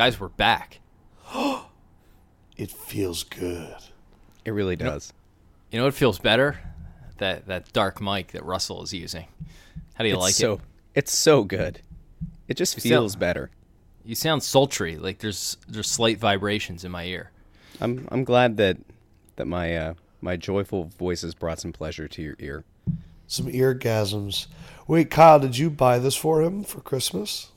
Guys, we're back. It feels good. It really does. You know it feels better? That that dark mic that Russell is using. How do you it's like so it? it's so good. It just You feels sound- better. You sound sultry. Like there's there's slight vibrations in my ear. I'm I'm glad that that my uh, my joyful voices brought some pleasure to your ear. Some eargasms. Wait, Kyle, did you buy this for him for Christmas?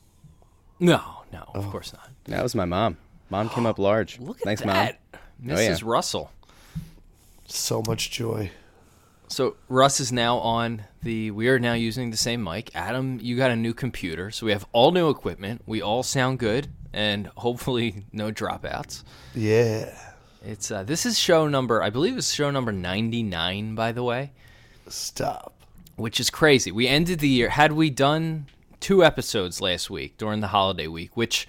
No, no, of course not. That was my mom. Mom came up large. Look at Thanks, that, mom. Mrs. yeah. Russell. So much joy. So Russ is now on the. We are now using the same mic. Adam, you got a new computer, so we have all new equipment. We all sound good, and hopefully no dropouts. Yeah. It's uh, this is show number. I believe it's show number ninety nine. By the way, Stop. which is crazy. We ended the year. Had we done two episodes last week during the holiday week, which,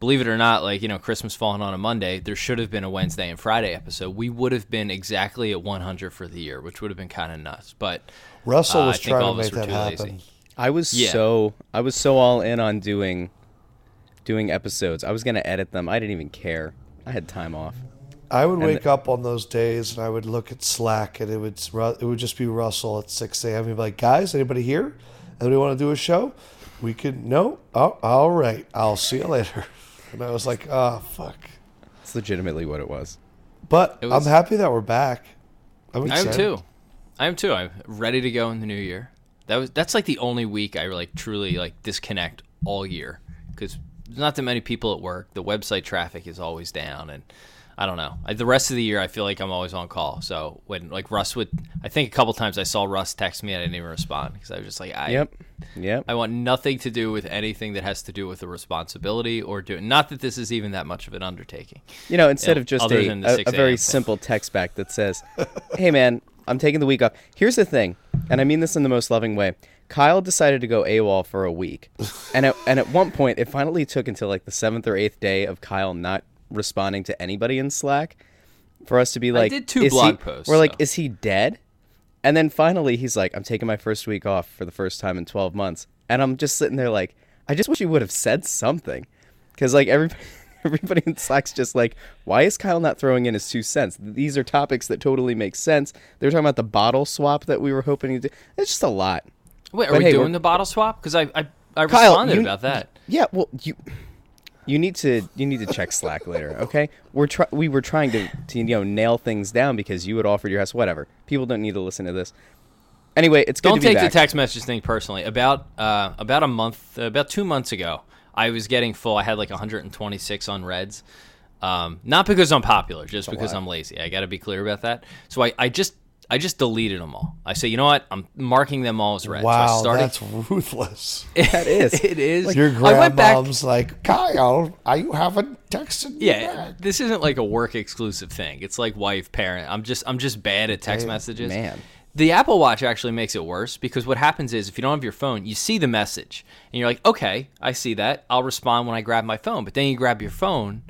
believe it or not, like, you know, Christmas falling on a Monday, there should have been a Wednesday and Friday episode. We would have been exactly at 100 for the year, which would have been kind of nuts. But Russell uh, was I think trying all to of us make that happen. lazy. I was Yeah. so I was so all in on doing doing episodes. I was gonna edit them. I didn't even care. I had time off. I would And wake the- up on those days and I would look at Slack and it would it would just be Russell at six a.m. He'd be like, "Guys, anybody here? Anybody want to do a show? We could no. Oh, all right. I'll see you later." And I was like, "Oh fuck." It's legitimately what it was. But It was- I'm happy that we're back. I'm I am too. I am too. I'm ready to go in the new year. That was that's like the only week I like truly like disconnect all year because there's not that many people at work. The website traffic is always down, and I don't know. I, the rest of the year, I feel like I'm always on call. So when like Russ would, I think a couple times I saw Russ text me, and I didn't even respond because I was just like, I, Yep. Yep. I want nothing to do with anything that has to do with the responsibility or do. Not that this is even that much of an undertaking. You know, instead Yeah, of just a, a, a very simple text back that says, "Hey man, I'm taking the week off." Here's the thing, and I mean this in the most loving way. Kyle decided to go AWOL for a week, and at, and at one point, it finally took until like the seventh or eighth day of Kyle not responding to anybody in Slack for us to be like, I did two is he- blog posts, We're like, "Is he dead?" And then finally, he's like, "I'm taking my first week off for the first time in 12 months," and I'm just sitting there like, I just wish he would have said something, because like everybody. Everybody in Slack's just like, why is Kyle not throwing in his two cents? These are topics that totally make sense. They were talking about the bottle swap that we were hoping to do. It's just a lot. Wait, are But we hey, doing the bottle swap? Because I I, I Kyle, responded you- about that. Yeah, well, you you need to you need to check Slack later, okay? We're try- we were trying to, to you know nail things down because you had offered your house. Whatever. People don't need to listen to this. Anyway, it's good Don't to be take back. the text message thing personally. About uh, about a month, uh, about two months ago, I was getting full. I had like 126 unreads. Um, not because I'm popular, just because I'm lazy. I got to be clear about that. So I, I just I just deleted them all. I say, you know what? I'm marking them all as read. so I Wow, started, that's ruthless. that is. it is. Like, Your I went back. grandmom's like, Kyle, I you haven't texted me Yeah, back." this isn't like a work exclusive thing. It's like wife parent. I'm just I'm just bad at text messages. man. The Apple Watch actually makes it worse because what happens is if you don't have your phone, you see the message and you're like, "Okay, I see that. I'll respond when I grab my phone." But then you grab your phone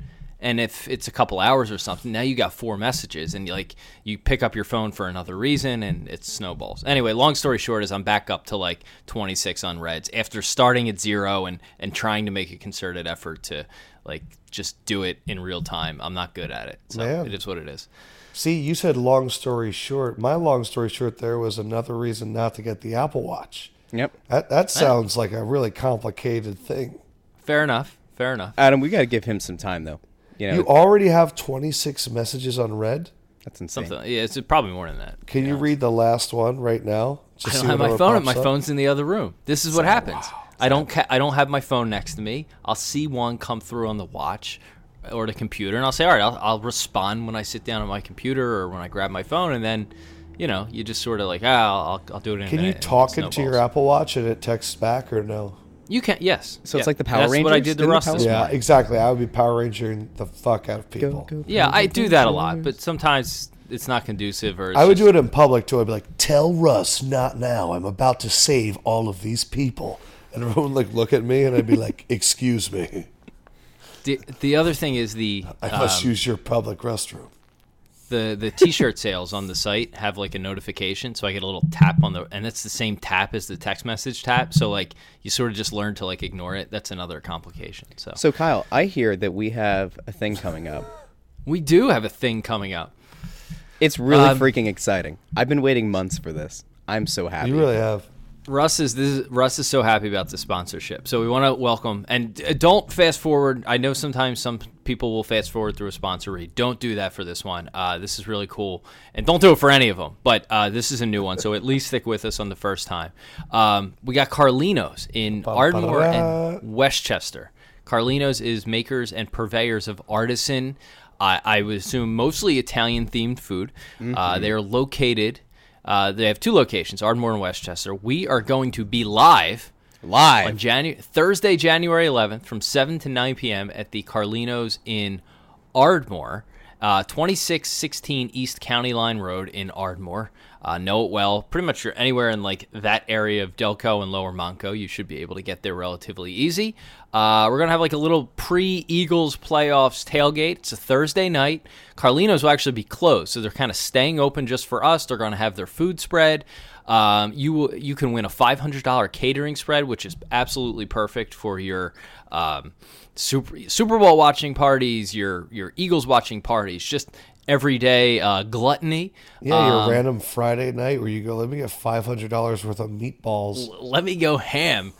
and if it's a couple hours or something, now you got four messages and you like you pick up your phone for another reason and it snowballs. Anyway, long story short is I'm back up to like 26 unreads after starting at 0 and and trying to make a concerted effort to like just do it in real time. I'm not good at it. So Man. it is what it is. See, you said long story short. My long story short there was another reason not to get the Apple Watch. Yep. That that sounds like a really complicated thing. Fair enough. Fair enough. Adam, we got to give him some time though. You know, You already have 26 messages unread. that's insane. Something. Yeah, it's probably more than that. Can you read the last one right now? I don't have my phone. My up? phone's in the other room. This is what happens. I don't. Ca- I don't have my phone next to me. I'll see one come through on the watch or the computer, and I'll say, "All right, I'll, I'll respond when I sit down on my computer or when I grab my phone." And then, you know, you just sort of like, "Ah, I'll, I'll do it in." a Can you minute," and talk into your. Apple Watch and it texts back or no? You can. Yes. So it's like the Power That's what I did to Didn't the Russ Power- this Yeah, morning. exactly. I would be Power Rangering the fuck out of people. Yeah, I do that a lot, but sometimes it's not conducive or. It's I would just- do it in public too. I'd be like, "Tell Russ, not now. I'm about to save all of these people." And everyone would like look at me, and I'd be like, "Excuse me, The, the other thing is the I must um, use your public restroom." The the t-shirt sales on the site have like a notification, so I get a little tap on the, and it's the same tap as the text message tap. So like you sort of just learn to like ignore it. That's another complication. So, So Kyle, I hear that we have a thing coming up. we do have a thing coming up. It's really Um, freaking exciting. I've been waiting months for this. I'm so happy. You really have. Russ is this is, Russ is so happy about the sponsorship. So we want to welcome and uh, don't fast forward. I know sometimes some people will fast forward through a sponsor read. Don't do that for this one. Uh, this is really cool, and don't do it for any of them. But uh, this is a new one, so at least stick with us on the first time. Um, we got Carlinos in Ardmore and West Chester. Carlinos is makers and purveyors of artisan. I I would assume mostly Italian themed food. Uh, they are located. Uh, they have two locations, Ardmore and West Chester. We are going to be live on Live. Janu- Thursday, January 11th, from 7 to 9 p.m. at the Carlinos in Ardmore, uh, 2616 East County Line Road in Ardmore. Uh, know it well. Pretty much you're anywhere in like that area of Delco and Lower Montco, you should be able to get there relatively easy. Uh, we're gonna have like a little pre-Eagles playoffs tailgate. It's a Thursday night. Carlinos will actually be closed, so they're kind of staying open just for us. They're gonna have their food spread. Um, you you can win a five hundred dollar catering spread, which is absolutely perfect for your um, Super Super Bowl watching parties, your your Eagles watching parties, just everyday uh, gluttony. Yeah, your Um, random Friday night where you go, let me get five hundred dollars worth of meatballs. let me go ham,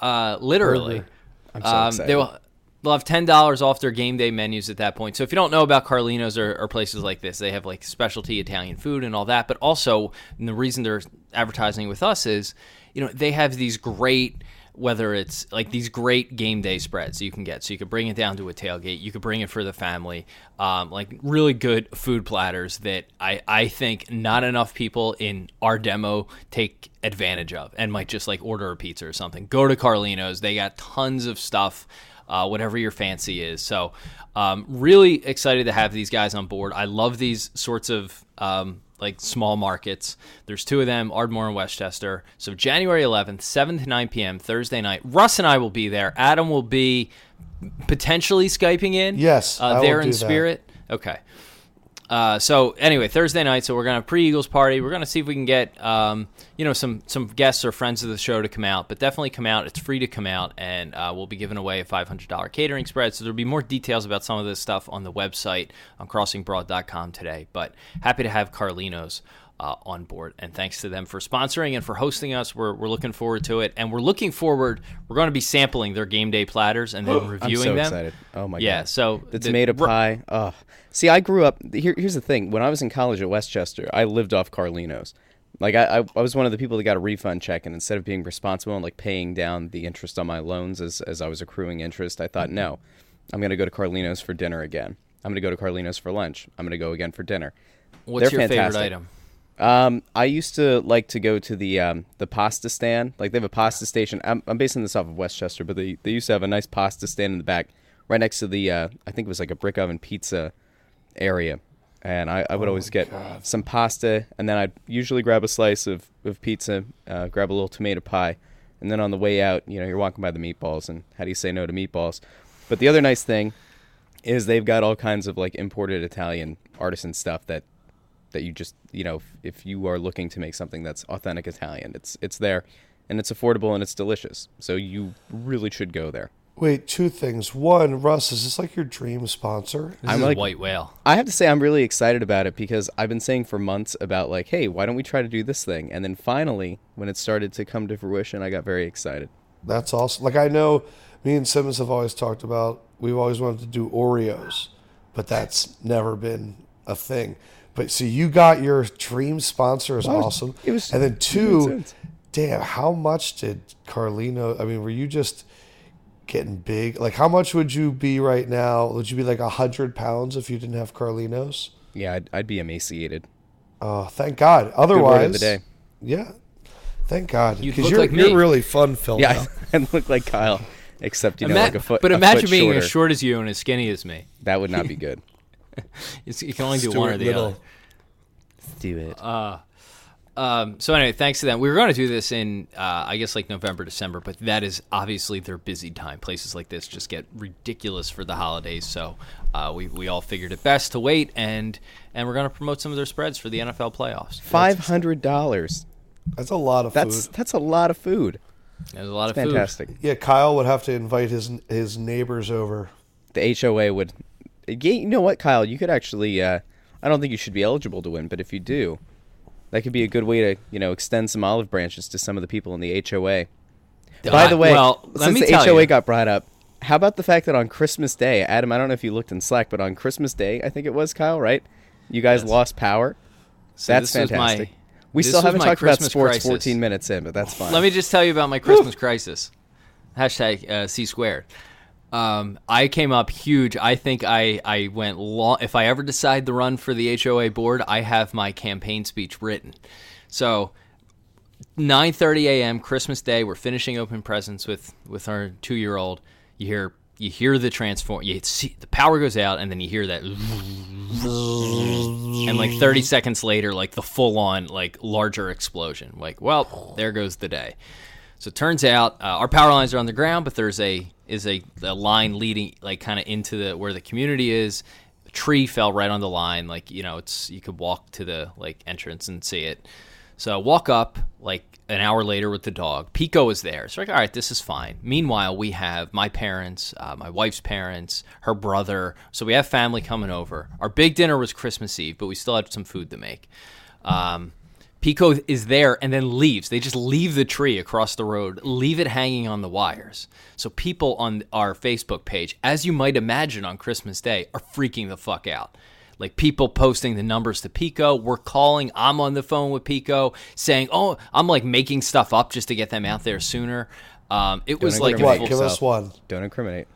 uh, literally. Burger. I'm so Um, excited. they will. They'll have ten dollars off their game day menus at that point. So if you don't know about Carlinos or, or places like this, they have like specialty Italian food and all that. But also, and the reason they're advertising with us is, you know, they have these great, whether it's like these great game day spreads you can get. So you could bring it down to a tailgate. You could bring it for the family. Um, like really good food platters that I I think not enough people in our demo take advantage of and might just like order a pizza or something. Go to Carlinos. They got tons of stuff uh, whatever your fancy is. So, um, really excited to have these guys on board. I love these sorts of um, like small markets. There's two of them, Ardmore and West Chester. So January 11th, 7 to 9 p.m. Thursday night. Russ and I will be there. Adam will be potentially skyping in. Yes, I uh, there in do that. spirit. Okay. Uh, so anyway, Thursday night. So we're gonna have pre Eagles party. We're gonna see if we can get um, you know some some guests or friends of the show to come out. But definitely come out. It's free to come out, and uh, we'll be giving away a five hundred dollar catering spread. So there'll be more details about some of this stuff on the website on crossingbroad.com today. But happy to have Carlinos. Uh, on board and thanks to them for sponsoring and for hosting us we're, we're looking forward to it and we're looking forward we're going to be sampling their game day platters and then I'm reviewing so them excited. Oh my yeah god. Yeah. So The tomato pie. Oh, see, I grew up. Here, here's the thing. When I was in college at West Chester, I lived off Carlinos. Like I, I, I was one of the people that got a refund check, and instead of being responsible and like paying down the interest on my loans as as I was accruing interest, I thought, no, I'm gonna go to Carlinos for dinner again. I'm gonna go to Carlinos for lunch. I'm gonna go again for dinner. what's They're your favorite item Um, I used to like to go to the um, the pasta stand. Like they have a pasta station. I'm, I'm basing this off of West Chester, but they they used to have a nice pasta stand in the back, right next to the uh, I think it was like a brick oven pizza area. And I, I would always get some pasta, and then I'd usually grab a slice of, of pizza, uh, grab a little tomato pie, and then on the way out, you know, you're walking by the meatballs, and how do you say no to meatballs? But the other nice thing is they've got all kinds of like imported Italian artisan stuff that that you just you know if, if you are looking to make something that's authentic Italian, it's it's there, and it's affordable and it's delicious. So you really should go there. Wait, two things. One, Russ, is this like your dream sponsor? This I'm is like- white whale. I have to say I'm really excited about it because I've been saying for months about like, hey, why don't we try to do this thing? And then finally, when it started to come to fruition, I got very excited. That's awesome. Like I know, me and Simmons have always talked about. We've always wanted to do Oreos, but that's never been a thing. But so you got your dream sponsor is Well, awesome. it was- and then two, damn, how much did Carlino? I mean, were you just getting big? Like, how much would you be right now? Would you be like a hundred pounds if you didn't have Carlinos? Yeah, I'd, I'd be emaciated. Oh, thank God. Good Otherwise, word of the day. yeah, thank God. You'd Because look you're like you're me. really fun, Phil. Yeah, now. I, I look like Kyle, except you know, Ima- like a foot. but a imagine foot being shorter. as short as you and as skinny as me. That would not be good. It's, you can only do one or the Little. other. Do it. Uh, Um, so anyway, thanks to them. We were going to do this in, uh, I guess, like November, December, but that is obviously their busy time. Places like this just get ridiculous for the holidays. So uh, we we all figured it best to wait, and and we're going to promote some of their spreads for the NFL playoffs. Five hundred dollars. That's a lot of That's food. that's a lot of food. There's a lot of food. Fantastic. Yeah, Kyle would have to invite his his neighbors over. The HOA would. Yeah, you know what, Kyle? You could actually. Uh, I don't think you should be eligible to win, but if you do, that could be a good way to you know extend some olive branches to some of the people in the HOA. By Uh, the way, well, since the HOA you. got brought up, how about the fact that on Christmas Day, Adam? I don't know if you looked in Slack, but on Christmas Day, I think it was Kyle, right? You guys Yes. lost power. So That's was my- fantastic. we still haven't talked about Christmas sports crisis. 14 minutes in, but that's fine. Let me just tell you about my Christmas crisis. Hashtag uh, C squared. Um, I came up huge. I think I, I went long. If I ever decide to run for the HOA board, I have my campaign speech written. So, 9:30 a.m. Christmas Day, we're finishing open presents with with our two year old. You hear you hear the transform. You see the power goes out, and then you hear that and like 30 seconds later like the full on like larger explosion like well there goes the day so it turns out uh, our power lines are on the ground but there's a is a, a line leading like kind of into the where the community is a tree fell right on the line like you know it's you could walk to the like entrance and see it so I walk up like an hour later with the dog. PECO is there. So like, all right, this is fine. Meanwhile, we have my parents, uh, my wife's parents, her brother. So we have family coming over. Our big dinner was Christmas Eve, but we still had some food to make. Um, PECO is there and then leaves. They just leave the tree across the road, leave it hanging on the wires. So people on our Facebook page, as you might imagine on Christmas Day, are freaking the fuck out. Like people posting the numbers to PECO. We're calling. I'm on the phone with PECO saying, "Oh, I'm like making stuff up just to get them out there sooner." Um, it was like incriminate What? full- Give us one. Don't incriminate.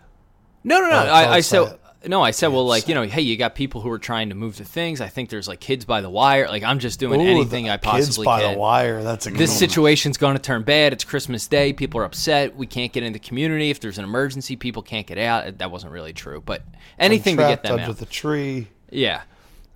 no, no, no. Oh, I, I say said no. I said, well, like you know, hey, you got people who are trying to move the things. I think there's like kids by the wire. Like I'm just doing Ooh, anything I possibly can. kids by can. the wire. That's a good This one. situation's going to turn bad. It's Christmas Day. People are upset. We can't get in the community. If there's an emergency, people can't get out. That wasn't really true, but anything to get them under out. the tree. Yeah.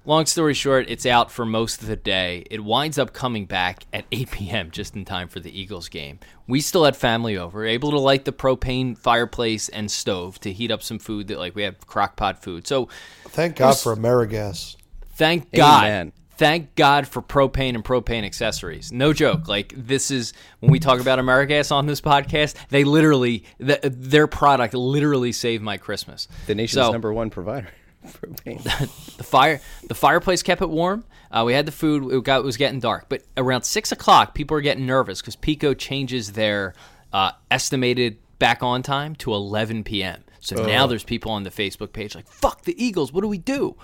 Long story short, it's out for most of the day. It winds up coming back at 8 p.m. just in time for the Eagles game. We still had family over, able to light the propane fireplace and stove to heat up some food that like we have crock pot food. So Thank God for Amerigas. thank God. Amen. Thank God for propane and propane accessories. No joke. Like this is when we talk about Amerigas on this podcast, they literally th- their product literally saved my Christmas. The nation's So- number one provider. Propane. the fire the fireplace kept it warm. Uh, we had the food. It, got, it was getting dark, but around six o'clock, people were getting nervous because PECO changes their uh, estimated back on time to 11 p.m. So now there's people on the Facebook page like, "Fuck the Eagles! What do we do?"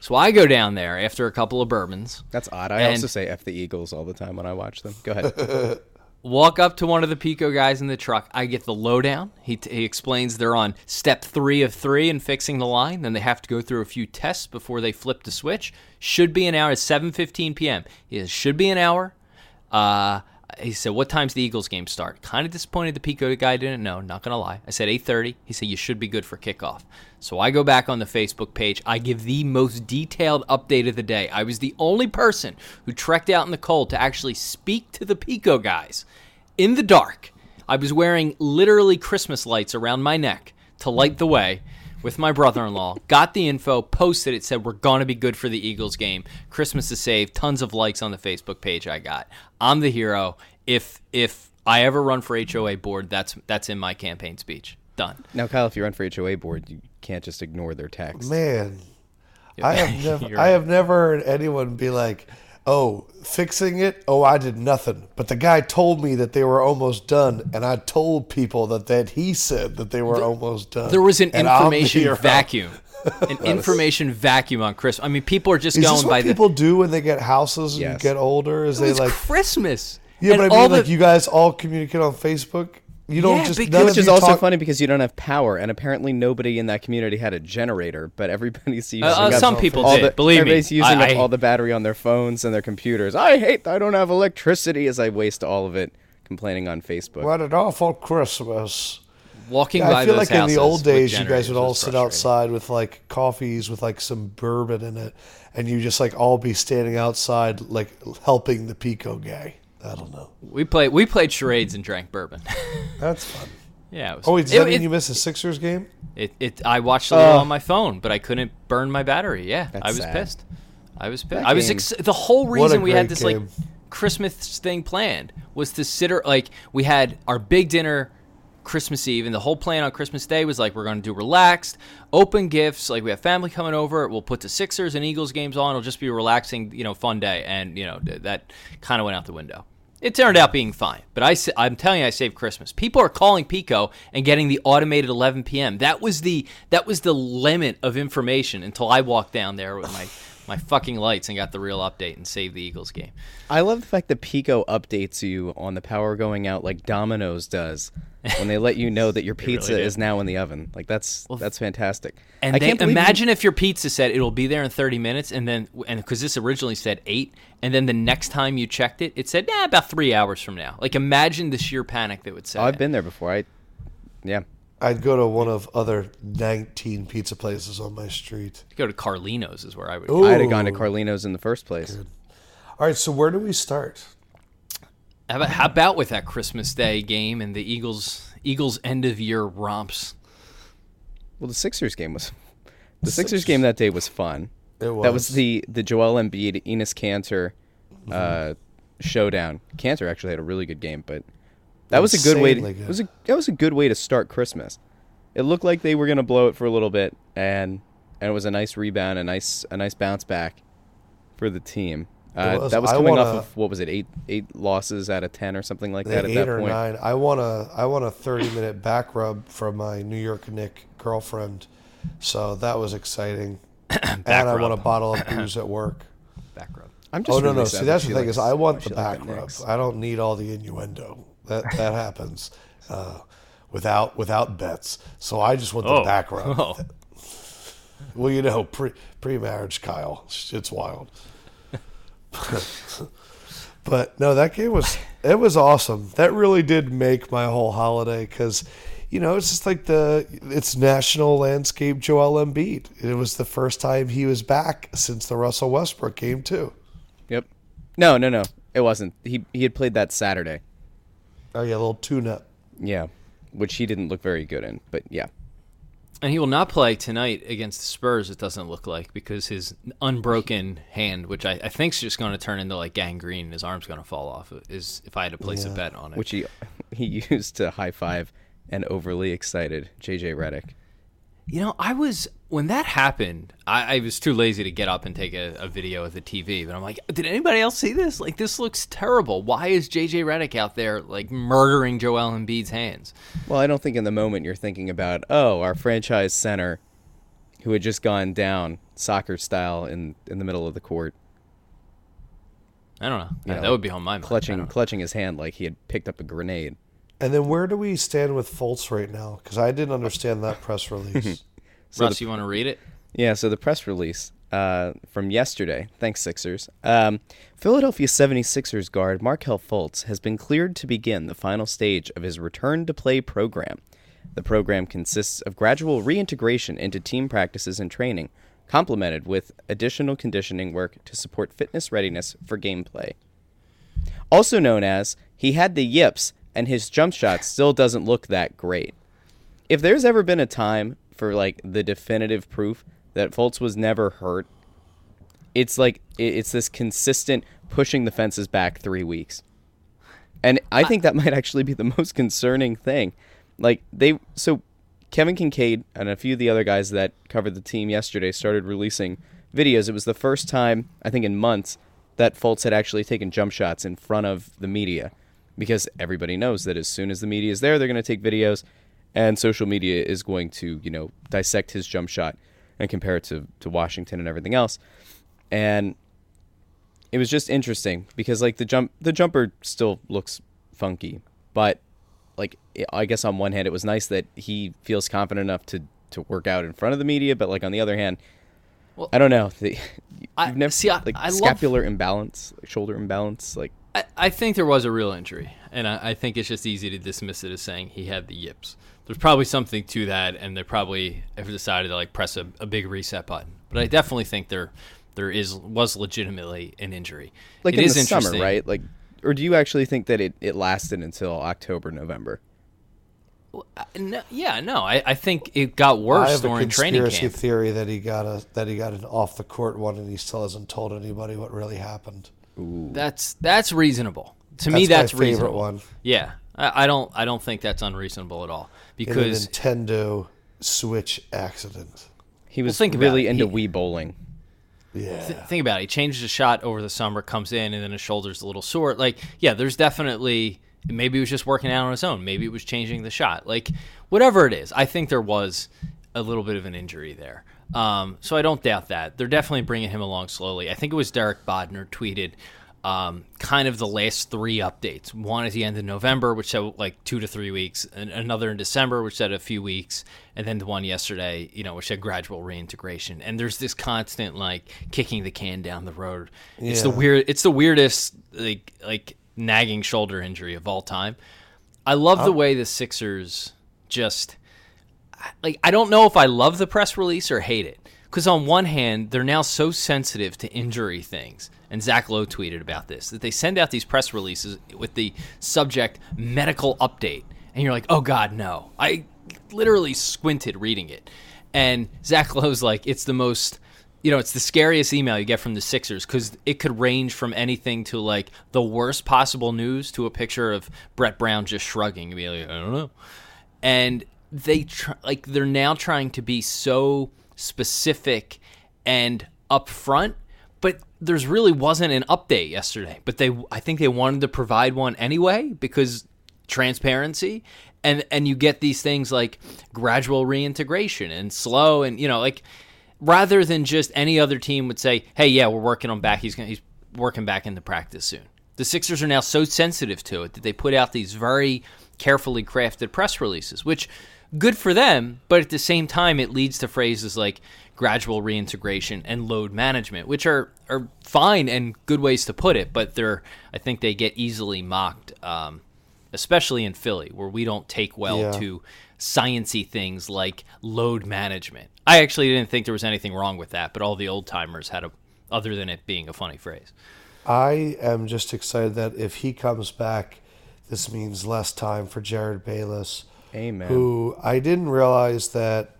So I go down there after a couple of bourbons. That's odd. I also say F the Eagles all the time when I watch them. Go ahead. walk up to one of the PECO guys in the truck. I get the lowdown. He, t- he explains they're on step three of three in fixing the line. Then they have to go through a few tests before they flip the switch. Should be an hour. It's 7.15 p.m. It should be an hour. Uh, he said, what time's the Eagles game start? Kind of disappointed the PECO guy didn't know. Not to lie. I said 8.30. He said, you should be good for kickoff. So I go back on the Facebook page. I give the most detailed update of the day. I was the only person who trekked out in the cold to actually speak to the PECO guys in the dark. I was wearing literally Christmas lights around my neck to light the way with my brother in law. Got the info, posted it, said we're going to be good for the Eagles game. Christmas is saved. Tons of likes on the Facebook page I got. I'm the hero. If if I ever run for HOA board, that's that's in my campaign speech. Done. now, Kyle, if you run for HOA board, you can't just ignore their text. Man, I have never, You're I have never heard anyone be like, "Oh, fixing it. Oh, I did nothing." But the guy told me that they were almost done, and I told people that that he said that they were almost done. There was an And information vacuum. An information vacuum on Christmas. I mean, people are just Is going by what the. people do when they get houses and Yes. get older? Is they It's like, Christmas. yeah, And but I mean, like you guys all communicate on Facebook. You don't Yeah, just because- Which is also talk- funny because you don't have power, and apparently nobody in that community had a generator, but everybody's using Uh, uh, some people all did. the, believe me, everybody's using I- up all the battery on their phones and their computers. I hate I don't have electricity as I waste all of it complaining on Facebook. What an awful Christmas. walking Yeah, by I feel those like in the old days, you guys would all sit outside with like coffees with like some bourbon in it, and you just like all be standing outside, like helping the PECO guy. I don't know. We played we played charades and drank bourbon. That's fun. yeah. It was, Oh, wait, does it, that mean it- you missed a Sixers game? It, it I watched a little Oh. on my phone, but I couldn't burn my battery. Yeah, I was sad. pissed. I was pissed. That I was game- ex- the whole reason we had great this like. Christmas thing planned was to sit or like we had our big dinner Christmas Eve, and the whole plan on Christmas Day was like we're going to do relaxed, open gifts. Like we have family coming over. We'll put the Sixers and Eagles games on. It'll just be a relaxing, you know, fun day. And you know that kind of went out the window. It turned out being fine, but I, I'm telling you, I saved Christmas. People are calling PECO and getting the automated 11 p.m. That was the that was the limit of information until I walked down there with my my fucking lights and got the real update and saved the Eagles game. I love the fact that PECO updates you on the power going out like Domino's does when they let you know that your pizza do. is now in the oven. Like that's that's fantastic. And I they, can't believe you- imagine if your pizza said it'll be there in 30 minutes, and then and because this originally said eight, and then the next time you checked it, it said yeah about three hours from now. Like imagine the sheer panic that would set. Oh, I've been there before. I yeah. I'd go to one of other 19 pizza places on my street. Go to Carlino's is where I would. Ooh. I'd have gone to Carlino's in the first place. All right, so where do we start? How about, how about with that Christmas Day game and the Eagles Eagles end of year romps? Well, the Sixers game was the Sixers game that day was fun. It was. That was the the Joel Embiid Enes Kanter uh, showdown. Cantor actually had a really good game, but that was a good way. To, good. It was a that was a good way to start Christmas. It looked like they were gonna blow it for a little bit, and and it was a nice rebound, a nice a nice bounce back for the team. Uh, was. that was coming off wanna- of what was it eight eight losses out of ten or something like They that at eight that or point. nine. I want a I want a 30 minute back rub from my New York Knick girlfriend, so that was exciting. and I want a bottle of booze at work. Back row. I'm just Oh no really no! sad See, that's the thing likes- is, I want the back rub. Knicks. I don't need all the innuendo. That that happens uh, without without bets. So I just want the Oh. back rub. Oh. Well, you know, pre pre marriage, Kyle, it's wild. but no, that game was it was awesome. That really did make my whole holiday because, you know, it's just like the it's national landscape. Joel Embiid. It was the first time he was back since the Russell Westbrook game too. Yep. No, no, no. It wasn't. He he had played that Saturday. Oh yeah, a little tune up. Yeah, which he didn't look very good in. But yeah, And he will not play tonight against the Spurs. It doesn't look like because his unbroken hand, which I, I think is just going to turn into like gangrene, his arm's going to fall off. Is if I had to place a bet on it. which he he used to high five an overly excited JJ Redick. You know, I was when that happened. I, I was too lazy to get up and take a, a video of the TV. But I'm like, did anybody else see this? Like, this looks terrible. Why is JJ Redick out there like murdering Joel Embiid's hands? Well, I don't think in the moment you're thinking about oh our franchise center, who had just gone down soccer style in in the middle of the court, I don't know. You that would be on my mind. Clutching clutching his hand like he had picked up a grenade. And then where do we stand with Fultz right now? Because I didn't understand that press release. So Russ, the- you want to read it? Yeah, so the press release uh, from yesterday, thanks Sixers. Um, Philadelphia 76ers guard Markelle Fultz has been cleared to begin the final stage of his return to play program. The program consists of gradual reintegration into team practices and training, complemented with additional conditioning work to support fitness readiness for gameplay. Also known as, he had the yips and his jump shot still doesn't look that great if there's ever been a time for like the definitive proof that Fultz was never hurt, it's like it's this consistent pushing the fences back three weeks, and I think that might actually be the most concerning thing. Like they so Kevin Kinkead and a few of the other guys that covered the team yesterday started releasing videos. It was the first time I think in months that Fultz had actually taken jump shots in front of the media because everybody knows that as soon as the media is there, they're going to take videos and social media is going to, you know, dissect his jump shot and compare it to, to Washington and everything else. And it was just interesting because like the jump the jumper still looks funky, but like I guess on one hand it was nice that he feels confident enough to to work out in front of the media, but like on the other hand, Well, I don't know. The, I- never see, I- like I love- scapular imbalance, like shoulder imbalance, like I, I think there was a real injury, and I, I think it's just easy to dismiss it as saying he had the yips. there's probably something to that, and they probably have decided to like press a, a big reset button. But I definitely think there there is was legitimately an injury. Like It in is the summer, right? Like, or do you actually think that it, it lasted until October, November? Uh, No, yeah, no, I, I think it got I worse have a during training conspiracy camp. theory that he got a that he got an off the court one, and he still hasn't told anybody what really happened. That's that's reasonable. To me, That's that's my favorite reasonable. one. Yeah, I, I don't I don't think that's unreasonable at all In a because Nintendo Switch accident. He was think really into He- Wii bowling. Yeah. Th- think about it. He changed his shot over the summer, comes in, and then his shoulder's a little sore. Like, yeah, there's definitely maybe he was just working out on his own. Maybe it was changing the shot. Like, whatever it is, I think there was a little bit of an injury there. Um, so I don't doubt that. They're definitely bringing him along slowly. I think it was Derek Bodner tweeted um, kind of the last three updates. One at the end of November, which said like two to three weeks, and another in December, which said a few weeks, and then the one yesterday, you know, which said gradual reintegration. And there's this constant like kicking the can down the road. It's the Yeah. weird. It's the weirdest like like nagging shoulder injury of all time. I love the way the Sixers just like I don't know if I love the press release or hate it. Because on one hand, they're now so sensitive to injury things, and Zach Lowe tweeted about this that they send out these press releases with the subject medical update, and you're like, oh god, no! I literally squinted reading it, and Zach Lowe's like, it's the most. You know, it's the scariest email you get from the Sixers because it could range from anything to like the worst possible news to a picture of Brett Brown just shrugging and be like, I don't know and they tr- like they're now trying to be so specific and upfront but there's really wasn't an update yesterday. But they i think they wanted to provide one anyway because transparency and and you get these things like gradual reintegration and slow and you know like rather than just any other team would say hey yeah we're working on back he's gonna he's working back into practice soon. The Sixers are now so sensitive to it that they put out these very carefully crafted press releases, which good for them, but at the same time it leads to phrases like gradual reintegration and load management, which are are fine and good ways to put it, but they're I think they get easily mocked, um, especially in Philly where we don't take well Yeah. to sciency things like load management. I actually didn't think there was anything wrong with that, but all the old timers had a other than it being a funny phrase. I am just excited that if he comes back, this means less time for Jerryd Bayless, Amen. who I didn't realize that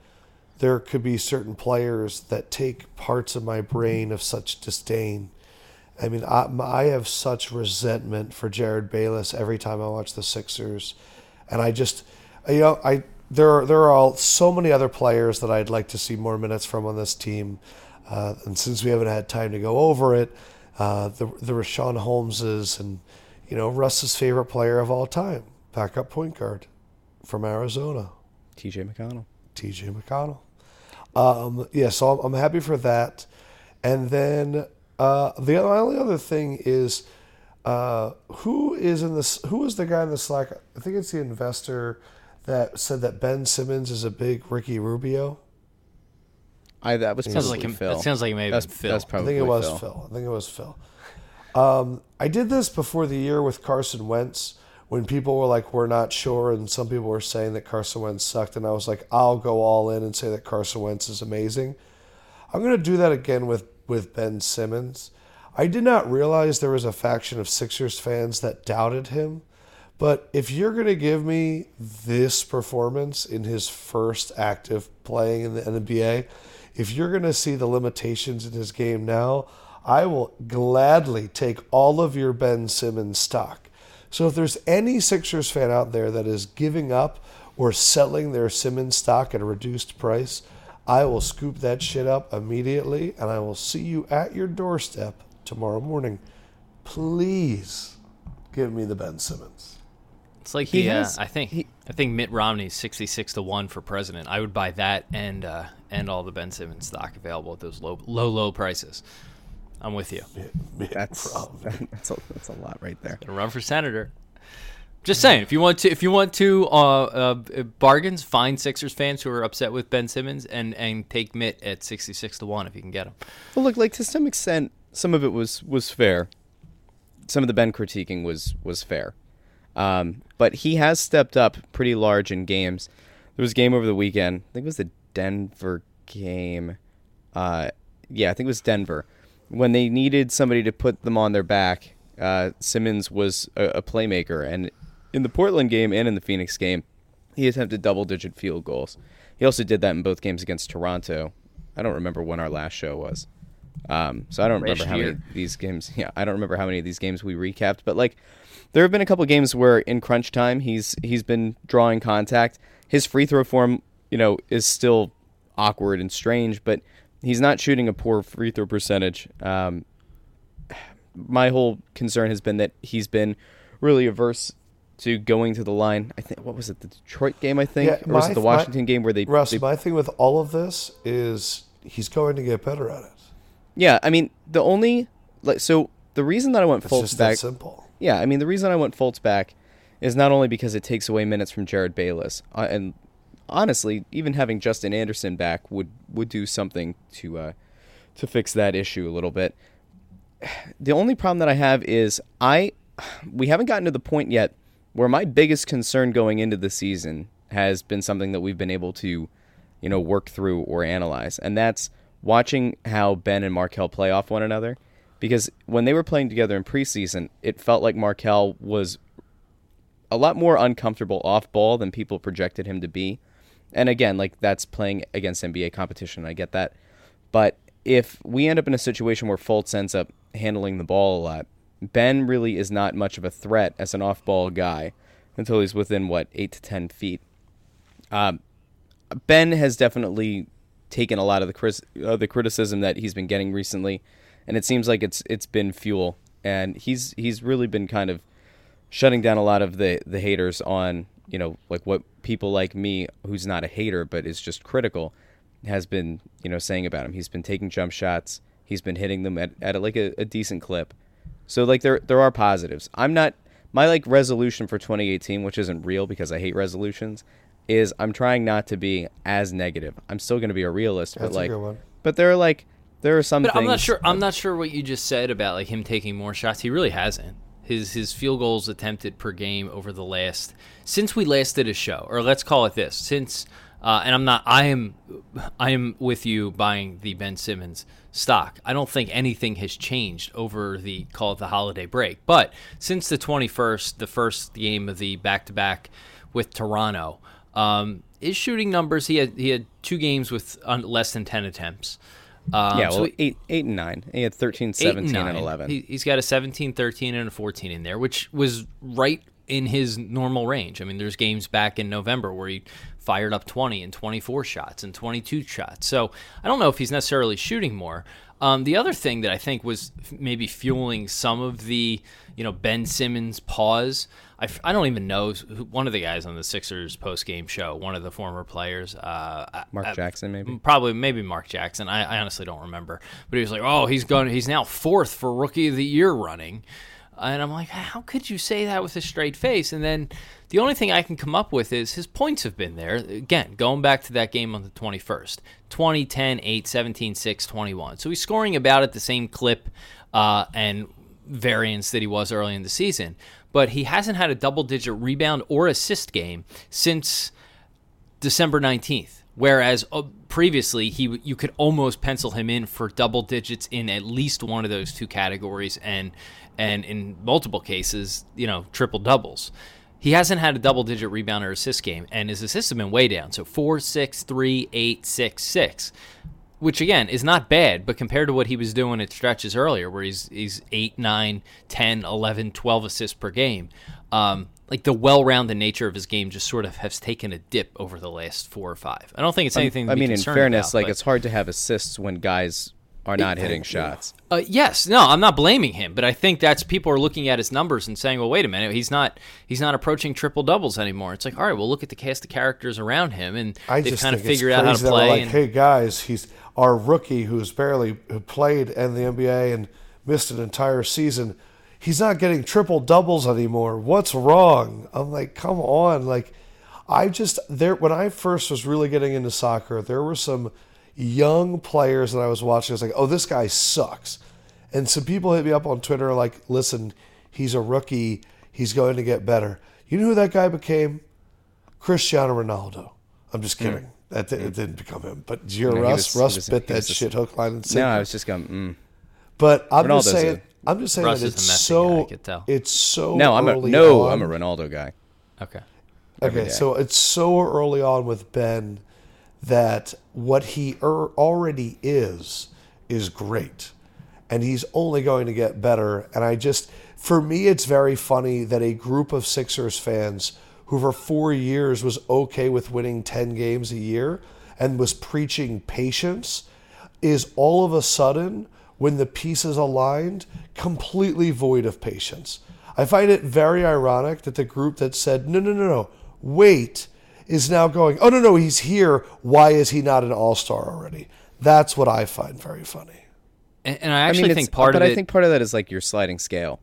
there could be certain players that take parts of my brain of such disdain. I mean, I, I have such resentment for Jerryd Bayless every time I watch the Sixers, and I just, you know, I there are, there are all, so many other players that I'd like to see more minutes from on this team, uh, and since we haven't had time to go over it, uh, the the Richaun Holmeses and you know Russ's favorite player of all time, backup point guard from Arizona. TJ McConnell. TJ McConnell. Um, yeah, so I'm, I'm happy for that. And then uh, the other- only other thing is uh, who is in this? Who is the guy in the Slack? I think it's the investor that said that Ben Simmons is a big Ricky Rubio. I that was Sounds like him- Phil. that sounds like it may that's, been Phil. That's I think it was Phil. Phil. I think it was Phil. Um, I did this before the year with Carson Wentz when people were like, "We're not sure," and some people were saying that Carson Wentz sucked, and I was like, "I'll go all in and say that Carson Wentz is amazing." I'm going to do that again with with Ben Simmons. I did not realize there was a faction of Sixers fans that doubted him. But if you're going to give me this performance in his first active playing in the NBA, if you're going to see the limitations in his game now, I will gladly take all of your Ben Simmons stock. So if there's any Sixers fan out there that is giving up or selling their Simmons stock at a reduced price, I will scoop that shit up immediately and I will see you at your doorstep tomorrow morning. Please give me the Ben Simmons. It's like He the uh, has- I think he- I think Mitt Romney's sixty six to one for president. I would buy that and uh, and all the Ben Simmons stock available at those low low low prices. I'm with you. That's that's a, that's a lot right there. Gonna run for senator. Just saying, if you want to, if you want to uh, uh, bargains, find Sixers fans who are upset with Ben Simmons and and take Mitt at sixty six to one if you can get him. Well, look, like to some extent, some of it was was fair. Some of the Ben critiquing was was fair, um, but he has stepped up pretty large in games. there was a game over the weekend. I think it was the Denver game. Uh, yeah, I think it was Denver when they needed somebody to put them on their back. Uh, Simmons was a, a playmaker, and in the Portland game and in the Phoenix game, he attempted double-digit field goals. He also did that in both games against Toronto. I don't remember when our last show was. Um, so I don't remember how many of these games. Yeah, I don't remember how many of these games we recapped, but like, there have been a couple games where in crunch time he's he's been drawing contact. His free throw form, you know, is still awkward and strange, but he's not shooting a poor free throw percentage. Um, my whole concern has been that he's been really averse to going to the line. I think what was it, the Detroit game? I think, Yeah, or was my- it the my- Washington game where they, Russ, they my thing with all of this is he's going to get better at it. Yeah, I mean the only like so the reason that I went Fultz back. simple. Yeah, I mean the reason I went Fultz back is not only because it takes away minutes from Jerryd Bayless, uh, and honestly, even having Justin Anderson back would would do something to uh, to fix that issue a little bit. The only problem that I have is I we haven't gotten to the point yet where my biggest concern going into the season has been something that we've been able to, you know, work through or analyze, and that's watching how Ben and Markelle play off one another. Because when they were playing together in preseason, it felt like Markelle was a lot more uncomfortable off ball than people projected him to be. And again, like that's playing against NBA competition. I get that. But if we end up in a situation where Fultz ends up handling the ball a lot, Ben really is not much of a threat as an off ball guy until he's within, what, 8 to 10 feet. Um, Ben has definitely taken a lot of the uh, the criticism that he's been getting recently, and it seems like it's it's been fuel. And he's he's really been kind of shutting down a lot of the the haters on you know like what people like me who's not a hater but is just critical has been you know saying about him he's been taking jump shots he's been hitting them at, at like a, a decent clip so like there there are positives i'm not my like resolution for 2018 which isn't real because i hate resolutions is i'm trying not to be as negative i'm still going to be a realist That's but a like good one. but there are like there are some But things I'm not sure. I'm not sure what you just said about like him taking more shots. He really hasn't. His his field goals attempted per game over the last since we last did a show, or let's call it this. Since uh, and I'm not. I am. I am with you buying the Ben Simmons stock. I don't think anything has changed over the call it the holiday break. But since the 21st, the first game of the back to back with Toronto, um, his shooting numbers. He had he had two games with less than 10 attempts. Um, yeah so well he- eight eight and nine he had 13 17 and, nine. 11 He, he's got a 17, 13, and a 14 in there, which was right in his normal range. I mean, there's games back in November where he fired up 20 and 24 shots and 22 shots. So I don't know if he's necessarily shooting more. Um, the other thing that I think was maybe fueling some of the, you know, Ben Simmons pause. I, f- I don't even know who, one of the guys on the Sixers post game show, one of the former players, uh, mark I- jackson maybe probably maybe Mark Jackson. I, I honestly don't remember, but he was like, "Oh, he's going. He's now fourth for Rookie of the Year running," and I'm like, "How could you say that with a straight face?" And then the only thing I can come up with is his points have been there. Again, going back to that game on the 21st, 20, 10, 8, 17, 6, 21. So he's scoring about at the same clip uh, and variance that he was early in the season, but he hasn't had a double-digit rebound or assist game since. December 19th. Whereas uh, previously, he you could almost pencil him in for double digits in at least one of those two categories, and and in multiple cases, you know, triple doubles. He hasn't had a double digit rebound or assist game, and his assists have been way down. So four, six, three, eight, six, six, which again is not bad, but compared to what he was doing at stretches earlier, where he's he's 8, 9, 10, 11, 12 assists per game, um, like the well-rounded nature of his game just sort of has taken a dip over the last four or five. I don't think it's anything. To I mean, in fairness, about, like it's hard to have assists when guys are not hitting shots. Uh, yes, no, I'm not blaming him, but I think that's people are looking at his numbers and saying, "Well, wait a minute, he's not he's not approaching triple doubles anymore." It's like, all right, well, look at the cast of characters around him, and I they've just kind of think figured out how to crazy that we're play. Like, and, hey guys, he's our rookie who's barely who played in the NBA and missed an entire season. He's not getting triple doubles anymore. What's wrong? I'm like, come on. Like, I just there when I first was really getting into soccer, there were some young players that I was watching. I was like, oh, this guy sucks. And some people hit me up on Twitter like, listen, he's a rookie. He's going to get better. You know who that guy became? Cristiano Ronaldo. I'm just kidding. That di- it didn't become him. But did you hear No, Russ? was- Russ was- bit that shit hook, line, and sinker. No, I was just going. Mm. But I'm Ronaldo's just saying. a- I'm just saying Russ that is a it's so. guy, I could tell. It's so. No, I'm a no. on. I'm a Ronaldo guy. Okay. every Okay, day. so it's so early on with Ben that what he er- already is is great, and he's only going to get better. And I just, for me, it's very funny that a group of Sixers fans who for four years was okay with winning ten games a year and was preaching patience is all of a sudden when the pieces aligned completely void of patience. I find it very ironic that the group that said, no, no, no, no, wait, is now going, oh, no, no, he's here. Why is he not an all star already? That's what I find very funny. And, and I actually it's- think part but of I think part of that is like your sliding scale.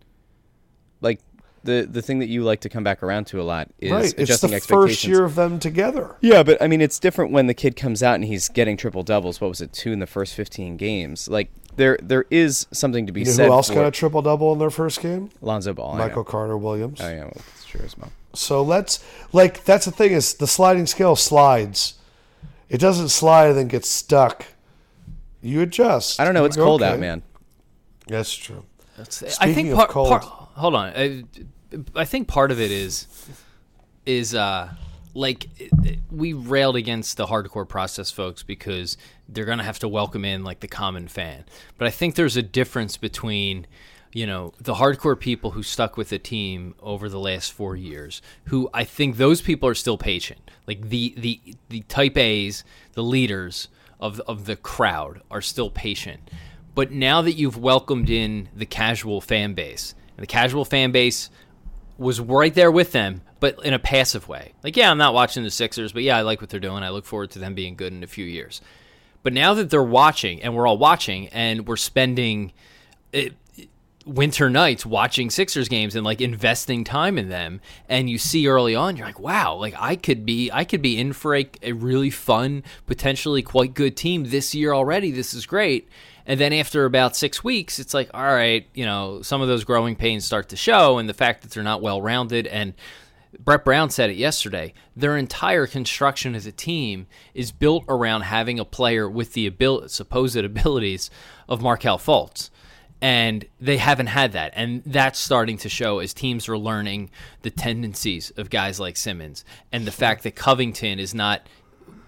Like the the thing that you like to come back around to a lot is right. It's adjusting the expectations. first year of them together. Yeah, but I mean, it's different when the kid comes out and he's getting triple doubles. What was it, two in the first fifteen games? Like there, there is something to be You know said who else for got a triple double in their first game? Lonzo Ball. Michael. Carter Williams. Oh yeah, well, that's true as well. So let's like that's the thing is the sliding scale slides. It doesn't slide and then get stuck. You adjust. I don't know. It's You- cold okay. out, man. That's true. That's- I Speaking think of part, cold- part. Hold on. I, I think part of it is is uh like we railed against the hardcore process folks because they're gonna have to welcome in like the common fan. But I think there's a difference between you know the hardcore people who stuck with the team over the last four years who i think those people are still patient like the the the type a's the leaders of of the crowd are still patient but now that you've welcomed in the casual fan base and the casual fan base was right there with them, but in a passive way. Like, yeah, I'm not watching the Sixers, but yeah, I like what they're doing. I look forward to them being good in a few years. But now that they're watching, and we're all watching, and we're spending it, winter nights watching Sixers games and like investing time in them, and you see early on, you're like, wow, like I could be, I could be in for a, a really fun, potentially quite good team this year already. This is great. And then after about six weeks, it's like, all right, you know, some of those growing pains start to show, and the fact that they're not well rounded. And Brett Brown said it yesterday. Their entire construction as a team is built around having a player with the abil- supposed abilities of Markelle Fultz. And they haven't had that. And that's starting to show as teams are learning the tendencies of guys like Simmons and the fact that Covington is not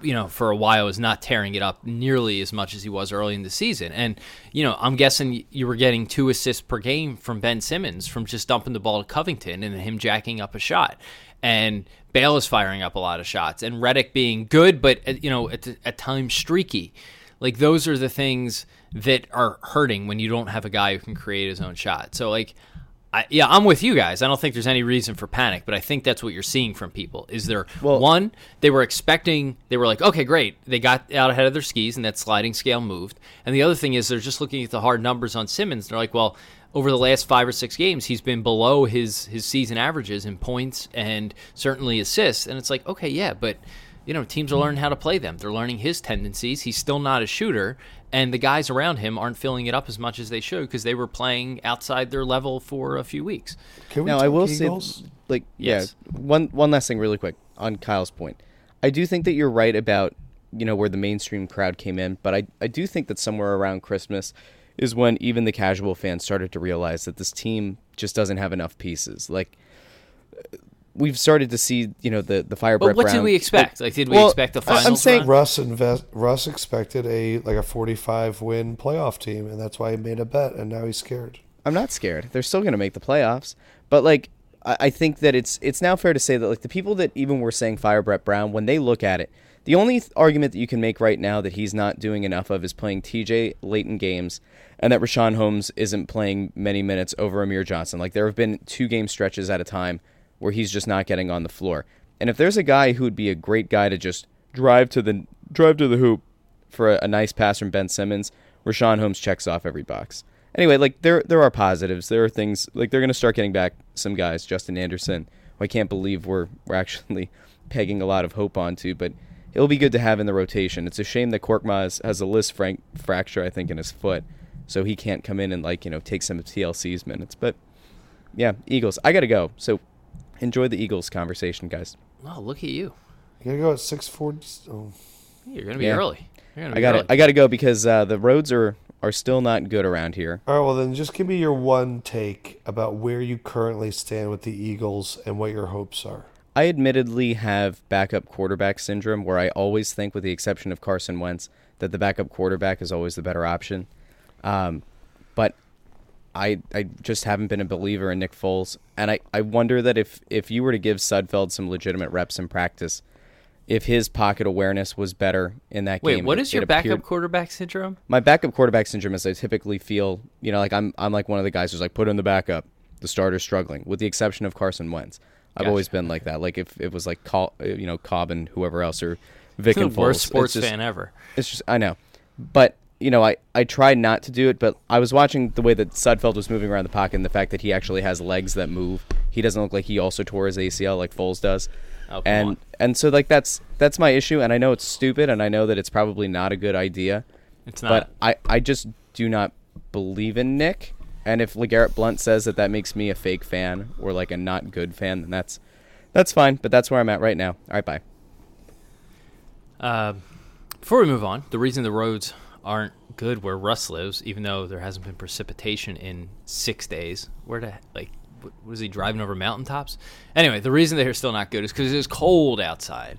you know, for a while is not tearing it up nearly as much as he was early in the season. And, you know, I'm guessing you were getting two assists per game from Ben Simmons from just dumping the ball to Covington and him jacking up a shot. And Bayless firing up a lot of shots. And Redick being good, but, uh, you know, at, at times streaky. Like, those are the things that are hurting when you don't have a guy who can create his own shot. So, like, I, yeah, I'm with you guys. I don't think there's any reason for panic, but I think that's what you're seeing from people. Is there Well- one they were expecting? They were like, okay, great, they got out ahead of their skis, and that sliding scale moved. And the other thing is they're just looking at the hard numbers on Simmons. They're like, well, over the last five or six games, he's been below his his season averages in points and certainly assists. And it's like, okay, yeah, but you know, teams are learning how to play them. They're learning his tendencies. He's still not a shooter, and the guys around him aren't filling it up as much as they should because they were playing outside their level for a few weeks. Can we Now I will Eagles? say, like, Yes. yeah, one one last thing, really quick, on Kyle's point. I do think that you're right about you know where the mainstream crowd came in, but I I do think that somewhere around Christmas is when even the casual fans started to realize that this team just doesn't have enough pieces. Like we've started to see, you know, the the fire. But Brett what did we expect? Like, did we well, expect the I- I'm saying- run? Russ invest, Russ expected a like a 45 win playoff team, and that's why he made a bet, and now he's scared. I'm not scared. They're still going to make the playoffs. But like, I, I think that it's it's now fair to say that like the people that even were saying fire Brett Brown when they look at it, the only th- argument that you can make right now that he's not doing enough of is playing TJ late in games, and that Richaun Holmes isn't playing many minutes over Amir Johnson. Like there have been two game stretches at a time where he's just not getting on the floor. And if there's a guy who would be a great guy to just drive to the drive to the hoop for a, a nice pass from Ben Simmons, Richaun Holmes checks off every box. Anyway, like there there are positives. There are things like they're going to start getting back some guys. Justin Anderson, I can't believe we're we're actually pegging a lot of hope onto, but it'll be good to have in the rotation. It's a shame that Korkmaz has a Lisfranc fracture, I think, in his foot, so he can't come in and like you know take some of TLC's minutes. But yeah, Eagles. I got to go. So enjoy the Eagles conversation, guys. Oh, look at you. You gotta go at six forty. Oh. You're gonna be Yeah. early. You're gonna be I got to I got to go because uh, the roads are are still not good around here. All right, well then, just give me your one take about where you currently stand with the Eagles and what your hopes are. I admittedly have backup quarterback syndrome where I always think, with the exception of Carson Wentz, that the backup quarterback is always the better option. Um, but I I just haven't been a believer in Nick Foles, and I, I wonder that if if you were to give Sudfeld some legitimate reps in practice, if his pocket awareness was better in that Wait, game. what it- is your it backup appeared- quarterback syndrome? my backup quarterback syndrome is I typically feel, you know, like I'm I'm like one of the guys who's like put in the backup, the starter's struggling, with the exception of Carson Wentz. I've Gotcha. always been like that. Like if it was like uh, you know Kolb and whoever else or Vic the and Foles. worst sports just- fan ever. It's just I know, but you know I I try not to do it. But I was watching the way that Sudfeld was moving around the pocket and the fact that he actually has legs that move. He doesn't look like he also tore his ACL like Foles does. Oh, and on. and so like that's that's my issue, and I know it's stupid, and I know that it's probably not a good idea It's not. but I, I just do not believe in Nick. And if LeGarrette Blunt says that that makes me a fake fan or like a not good fan, then that's that's fine. But that's where I'm at right now. All right, bye. Uh, before we move on, the reason the roads aren't good where Russ lives, even though there hasn't been precipitation in six days, where the like, what, was he driving over mountaintops? Anyway, the reason they're still not good is because it's cold outside.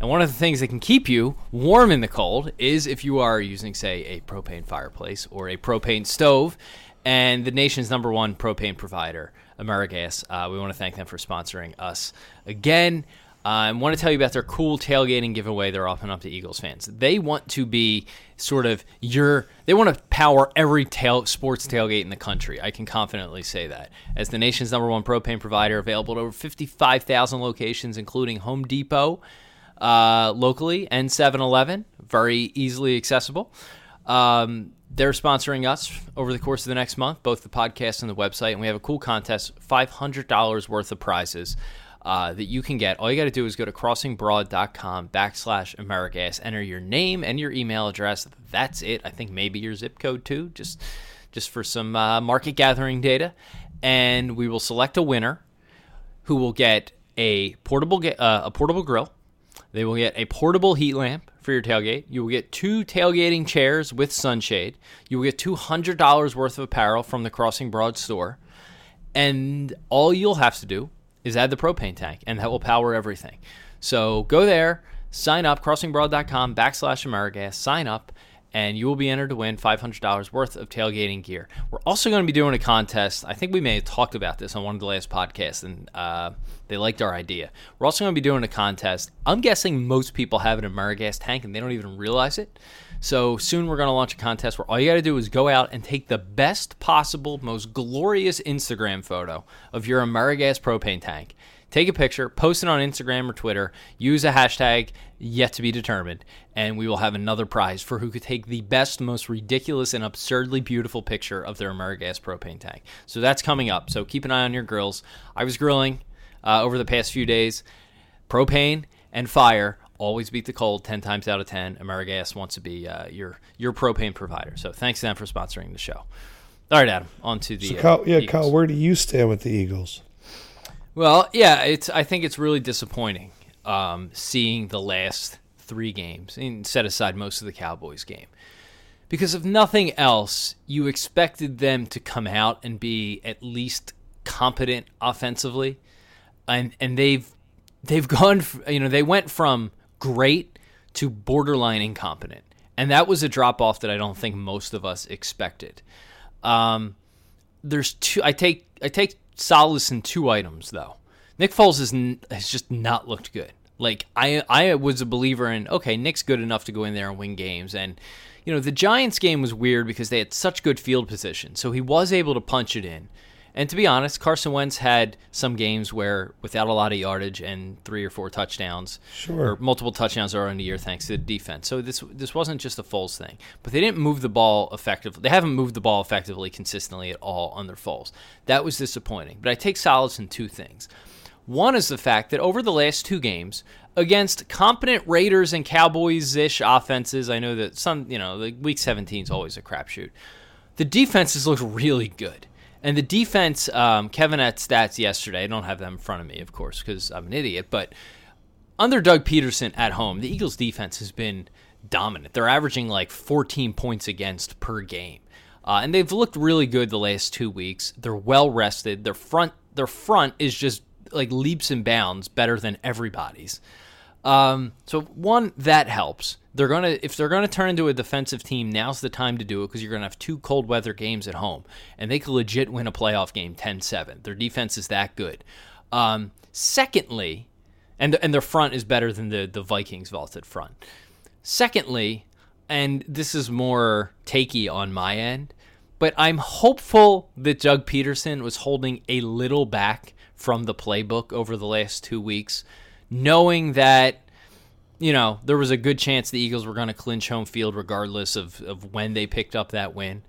And one of the things that can keep you warm in the cold is if you are using, say, a propane fireplace or a propane stove. And the nation's number one propane provider, AmeriGas, uh, we want to thank them for sponsoring us again. I want to tell you about their cool tailgating giveaway they're offering up to Eagles fans. They want to be sort of your, they want to power every tail, sports tailgate in the country. I can confidently say that. As the nation's number one propane provider, available at over 55,000 locations, including Home Depot uh, locally and 7 Eleven, very easily accessible. Um, they're sponsoring us over the course of the next month, both the podcast and the website. And we have a cool contest $500 worth of prizes uh, that you can get. All you got to do is go to crossingbroad.com backslash Amerigas, enter your name and your email address. That's it. I think maybe your zip code too, just just for some uh, market gathering data. And we will select a winner who will get a portable uh, a portable grill. They will get a portable heat lamp for your tailgate. You will get two tailgating chairs with sunshade. You will get two hundred dollars worth of apparel from the Crossing Broad store, and all you'll have to do is add the propane tank, and that will power everything. So go there, sign up, crossingbroad.com backslash Amerigas, sign up, and you will be entered to win $500 worth of tailgating gear. We're also going to be doing a contest. I think we may have talked about this on one of the last podcasts, and uh, they liked our idea. We're also going to be doing a contest. I'm guessing most people have an Amerigas tank, and they don't even realize it. So soon we're going to launch a contest where all you got to do is go out and take the best possible, most glorious Instagram photo of your Amerigas propane tank. Take a picture, post it on Instagram or Twitter, use a hashtag yet to be determined, and we will have another prize for who could take the best, most ridiculous, and absurdly beautiful picture of their Amerigas propane tank. So that's coming up. So keep an eye on your grills. I was grilling uh, over the past few days. Propane and fire always beat the cold 10 times out of 10 amerigas wants to be uh, your your propane provider. So thanks to them for sponsoring the show. All right adam on to the So, uh, yeah, Eagles. Kyle, where do you stand with the Eagles? well yeah it's i think it's really disappointing um, seeing the last three games and set aside most of the cowboys game. Because if nothing else you expected them to come out and be at least competent offensively. And and they've they've gone you know they went from great to borderline incompetent. And that was a drop off that I don't think most of us expected. Um, there's two I take I take solace in two items though. Nick Foles is has just not looked good. Like I I was a believer in okay Nick's good enough to go in there and win games. And you know the Giants game was weird because they had such good field position. So he was able to punch it in and to be honest, Carson Wentz had some games where, without a lot of yardage and three or four touchdowns, Sure. or multiple touchdowns are on the year thanks to the defense. So this this wasn't just a Foles thing, but they didn't move the ball effectively. They haven't moved the ball effectively consistently at all under Foles. That was disappointing. But I take solace in two things. One is the fact that over the last two games against competent Raiders and Cowboys ish offenses, I know that some, you know, like week 17 is always a crapshoot. The defenses look really good. And the defense, um, Kevin at stats yesterday. I don't have them in front of me, of course, because I'm an idiot. But under Doug Pederson at home, the Eagles' defense has been dominant. They're averaging like 14 points against per game, uh, and they've looked really good the last two weeks. They're well rested. Their front, their front is just like leaps and bounds better than everybody's. Um, so one that helps. They're gonna if they're gonna turn into a defensive team, now's the time to do it because you're gonna have two cold weather games at home, and they could legit win a playoff game 10-7. Their defense is that good. Um, secondly, and and their front is better than the the Vikings vaulted front. Secondly, and this is more takey on my end, but I'm hopeful that Doug Pederson was holding a little back from the playbook over the last two weeks, knowing that you know there was a good chance the Eagles were going to clinch home field regardless of of when they picked up that win,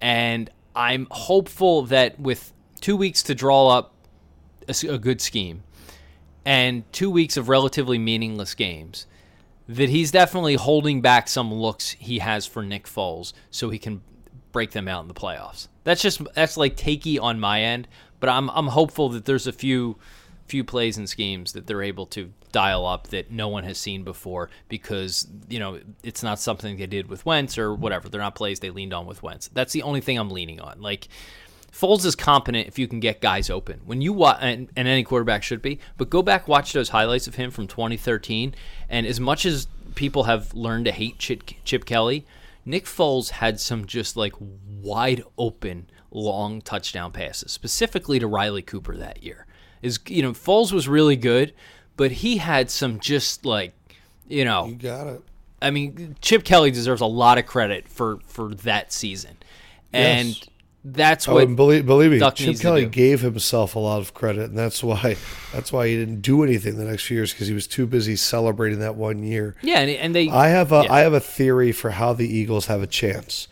and I'm hopeful that with two weeks to draw up a, a good scheme and two weeks of relatively meaningless games, that he's definitely holding back some looks he has for Nick Foles so he can break them out in the playoffs. That's just that's like takey on my end, but I'm I'm hopeful that there's a few few plays and schemes that they're able to dial up that no one has seen before because you know it's not something they did with Wentz or whatever. They're not plays they leaned on with Wentz. That's the only thing I'm leaning on. Like Foles is competent if you can get guys open. When you watch, and, and, any quarterback should be, but go back watch those highlights of him from 2013, and as much as people have learned to hate Chip, Chip Kelly, Nick Foles had some just like wide open long touchdown passes, specifically to Riley Cooper that year. Is you know Foles was really good, but he had some just like you know You got it. I mean, Chip Kelly deserves a lot of credit for for that season, and Yes. that's Oh, what and believe, believe me, Duck Chip Kelly gave himself a lot of credit, and that's why that's why he didn't do anything the next few years because he was too busy celebrating that one year. yeah, and, and they I have a I Yeah. have a theory for how the Eagles have a chance.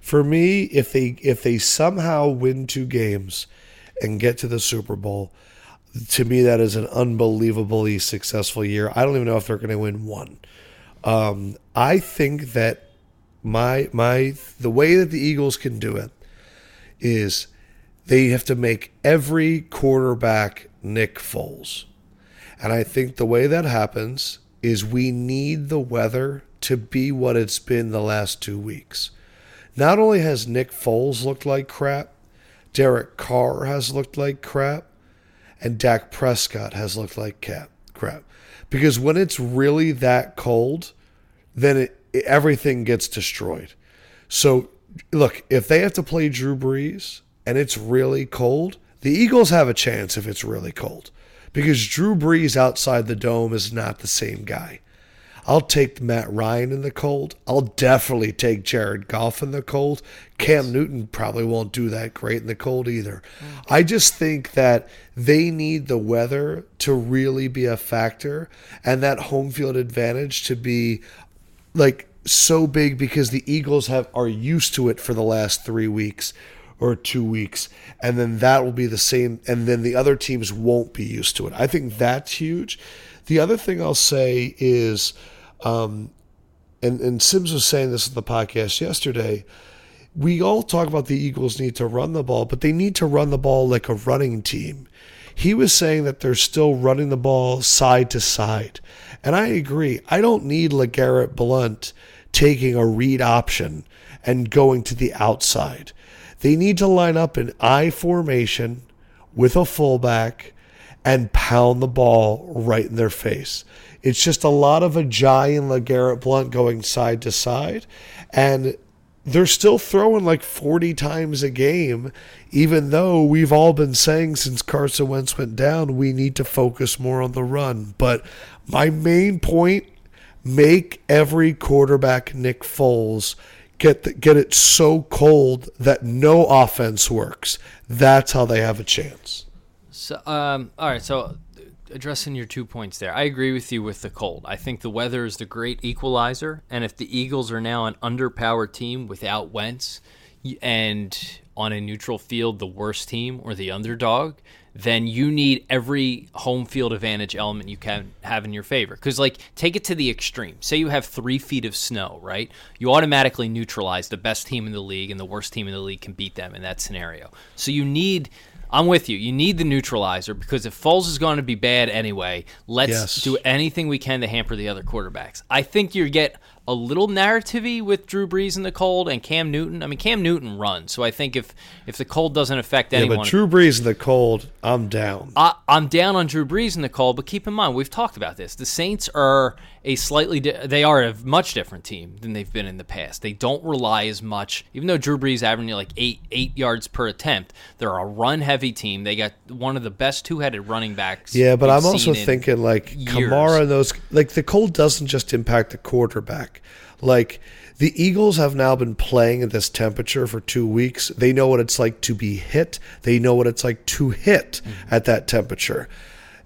For me, if they if they somehow win two games and get to the Super Bowl, to me that is an unbelievably successful year. I don't even know if they're going to win one. Um, I think that my my the way that the Eagles can do it is they have to make every quarterback Nick Foles. And I think the way that happens is we need the weather to be what it's been the last two weeks. Not only has Nick Foles looked like crap, Derek Carr has looked like crap, and Dak Prescott has looked like cap, crap. Because when it's really that cold, then it, everything gets destroyed. So, look, if they have to play Drew Brees and it's really cold, the Eagles have a chance if it's really cold because Drew Brees outside the dome is not the same guy. I'll take Matt Ryan in the cold. I'll definitely take Jared Goff in the cold. Cam Newton probably won't do that great in the cold either. Mm. I just think that they need the weather to really be a factor and that home field advantage to be like so big because the Eagles have are used to it for the last three weeks or two weeks, and then that will be the same, and then the other teams won't be used to it. I think that's huge. The other thing I'll say is, um, and and Sims was saying this in the podcast yesterday. We all talk about the Eagles need to run the ball, but they need to run the ball like a running team. He was saying that they're still running the ball side to side. And I agree. I don't need LeGarrette Blunt taking a read option and going to the outside. They need to line up in I formation with a fullback and pound the ball right in their face. It's just a lot of Ajayi and LeGarrette Blunt going side to side. And they're still throwing like 40 times a game, even though we've all been saying since Carson Wentz went down, we need to focus more on the run. But my main point make every quarterback Nick Foles get the, get it so cold that no offense works. That's how they have a chance. So, um, all right. So, addressing your two points there, I agree with you with the cold. I think the weather is the great equalizer, and if the Eagles are now an underpowered team without Wentz, and on a neutral field the worst team or the underdog, then you need every home field advantage element you can have in your favor. Because, like, take it to the extreme. Say you have three feet of snow, right? You automatically neutralize the best team in the league, and the worst team in the league can beat them in that scenario. So you need I'm with you. You need the neutralizer because if Foles is going to be bad anyway, let's Yes. do anything we can to hamper the other quarterbacks. I think you get a little narrativey with Drew Brees in the cold and Cam Newton. I mean, Cam Newton runs, so I think if if the cold doesn't affect Yeah, anyone, but Drew Brees in the cold, I'm down. I, I'm down on Drew Brees in the cold, but keep in mind we've talked about this. The Saints are a slightly di- they are a much different team than they've been in the past. They don't rely as much, even though Drew Brees averaging like eight eight yards per attempt. They're a run heavy team. They got one of the best two headed running backs. Yeah, but I'm also thinking like years. Kamara and those like the cold doesn't just impact the quarterback. Like the Eagles have now been playing at this temperature for two weeks. They know what it's like to be hit. They know what it's like to hit Mm-hmm. at that temperature.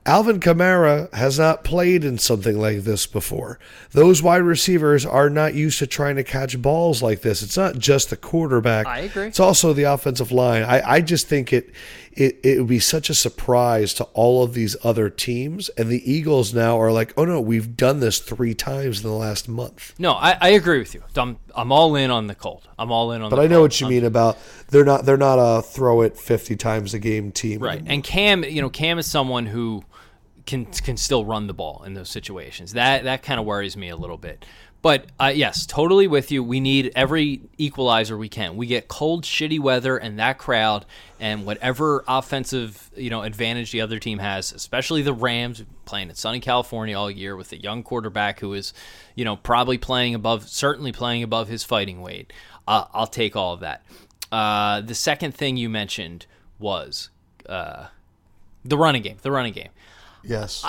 Alvin Kamara has not played in something like this before. Those wide receivers are not used to trying to catch balls like this. It's not just the quarterback. I agree. It's also the offensive line. I, I just think it, it it would be such a surprise to all of these other teams. And the Eagles now are like, oh no, we've done this three times in the last month. No, I, I agree with you. I'm I'm all in on the cold. I'm all in on. But I know cold. what you mean about they're not they're not a throw it fifty times a game team. Right. And Cam, you know, Cam is someone who can can still run the ball in those situations. That that kind of worries me a little bit. But uh, yes, totally with you. We need every equalizer we can. We get cold, shitty weather, and that crowd, and whatever offensive you know advantage the other team has, especially the Rams playing in sunny California all year with a young quarterback who is, you know, probably playing above, certainly playing above his fighting weight. Uh, I'll take all of that. Uh, the second thing you mentioned was uh, the running game. The running game. Yes.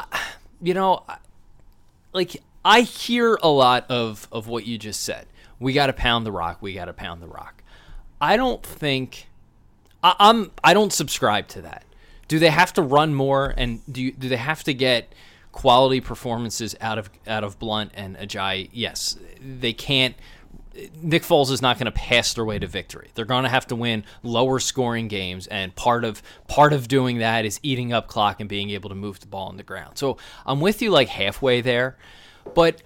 You know, I- like I hear a lot of of what you just said. We got to pound the rock. We got to pound the rock. I don't think I, I'm. I don't subscribe to that. Do they have to run more? And do you, do they have to get quality performances out of out of Blunt and Ajayi? Yes, they can't. Nick Foles is not going to pass their way to victory. They're going to have to win lower scoring games, and part of part of doing that is eating up clock and being able to move the ball on the ground. So I'm with you like halfway there, but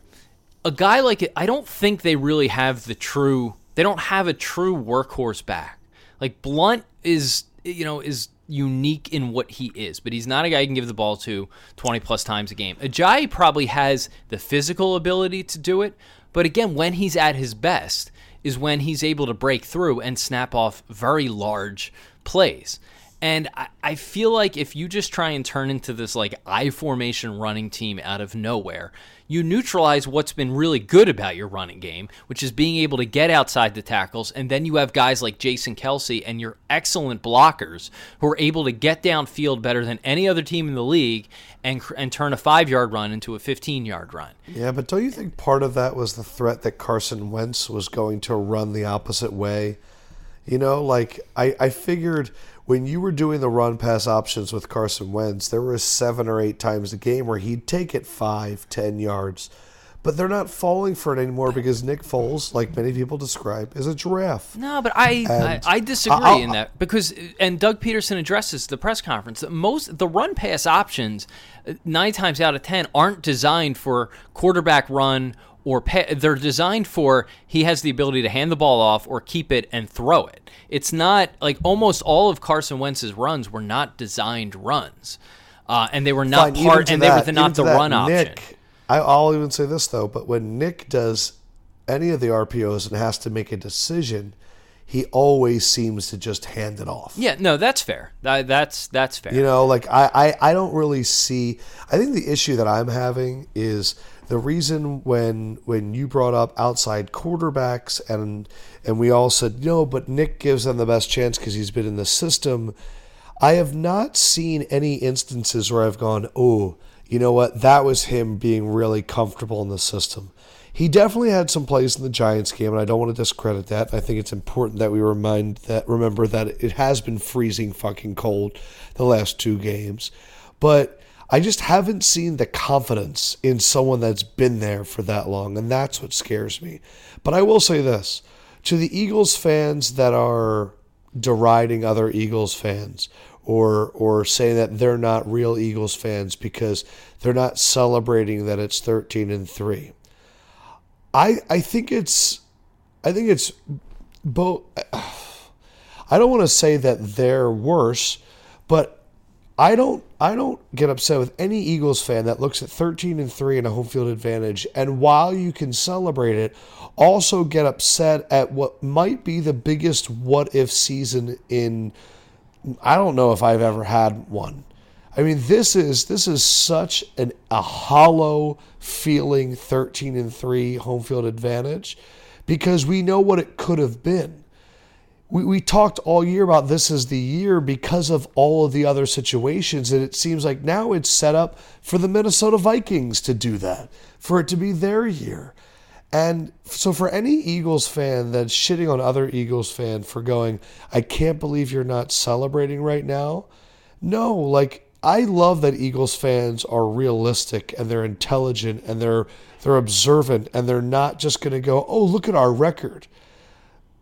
a guy like it, I don't think they really have the true. They don't have a true workhorse back. Like Blunt is, you know, is unique in what he is, but he's not a guy you can give the ball to 20 plus times a game. Ajayi probably has the physical ability to do it, but again, when he's at his best is when he's able to break through and snap off very large plays. And I, I feel like if you just try and turn into this like I formation running team out of nowhere, you neutralize what's been really good about your running game, which is being able to get outside the tackles. And then you have guys like Jason Kelce and your excellent blockers who are able to get downfield better than any other team in the league and, and turn a five yard run into a 15 yard run. Yeah, but don't you think part of that was the threat that Carson Wentz was going to run the opposite way? You know, like I, I figured when you were doing the run pass options with Carson Wentz, there were seven or eight times a game where he'd take it five, ten yards. But they're not falling for it anymore because Nick Foles, like many people describe, is a giraffe. No, but I I, I disagree I'll- in that because and Doug Pederson addresses the press conference that most the run pass options uh, nine times out of ten aren't designed for quarterback run or pa- they're designed for he has the ability to hand the ball off or keep it and throw it. It's not like almost all of Carson Wentz's runs were not designed runs, uh, and they were not Fine, part and they were the, not the that, run option. Nick, I, I'll even say this though, but when Nick does any of the RPOs and has to make a decision, he always seems to just hand it off. Yeah, no, that's fair. That, that's that's fair. You know, like I, I, I don't really see. I think the issue that I'm having is the reason when when you brought up outside quarterbacks and and we all said no, but Nick gives them the best chance because he's been in the system. I have not seen any instances where I've gone, oh, you know what, that was him being really comfortable in the system. He definitely had some plays in the Giants game, and I don't want to discredit that. I think it's important that we remind that remember that it has been freezing fucking cold the last two games. But I just haven't seen the confidence in someone that's been there for that long, and that's what scares me. But I will say this to the Eagles fans that are deriding other Eagles fans or or saying that they're not real Eagles fans because they're not celebrating that it's 13 and 3. I I think it's I think it's both I don't want to say that they're worse, But I don't I don't get upset with any Eagles fan that looks at 13 and 3 and a home field advantage and while you can celebrate it also get upset at what might be the biggest what if season in I don't know if I've ever had one. I mean this is this is such an a hollow feeling 13 and 3 home field advantage because we know what it could have been we, we talked all year about this as the year because of all of the other situations. And it seems like now it's set up for the Minnesota Vikings to do that, for it to be their year. And so, for any Eagles fan that's shitting on other Eagles fan for going, I can't believe you're not celebrating right now. No, like I love that Eagles fans are realistic and they're intelligent and they're they're observant and they're not just going to go, oh look at our record.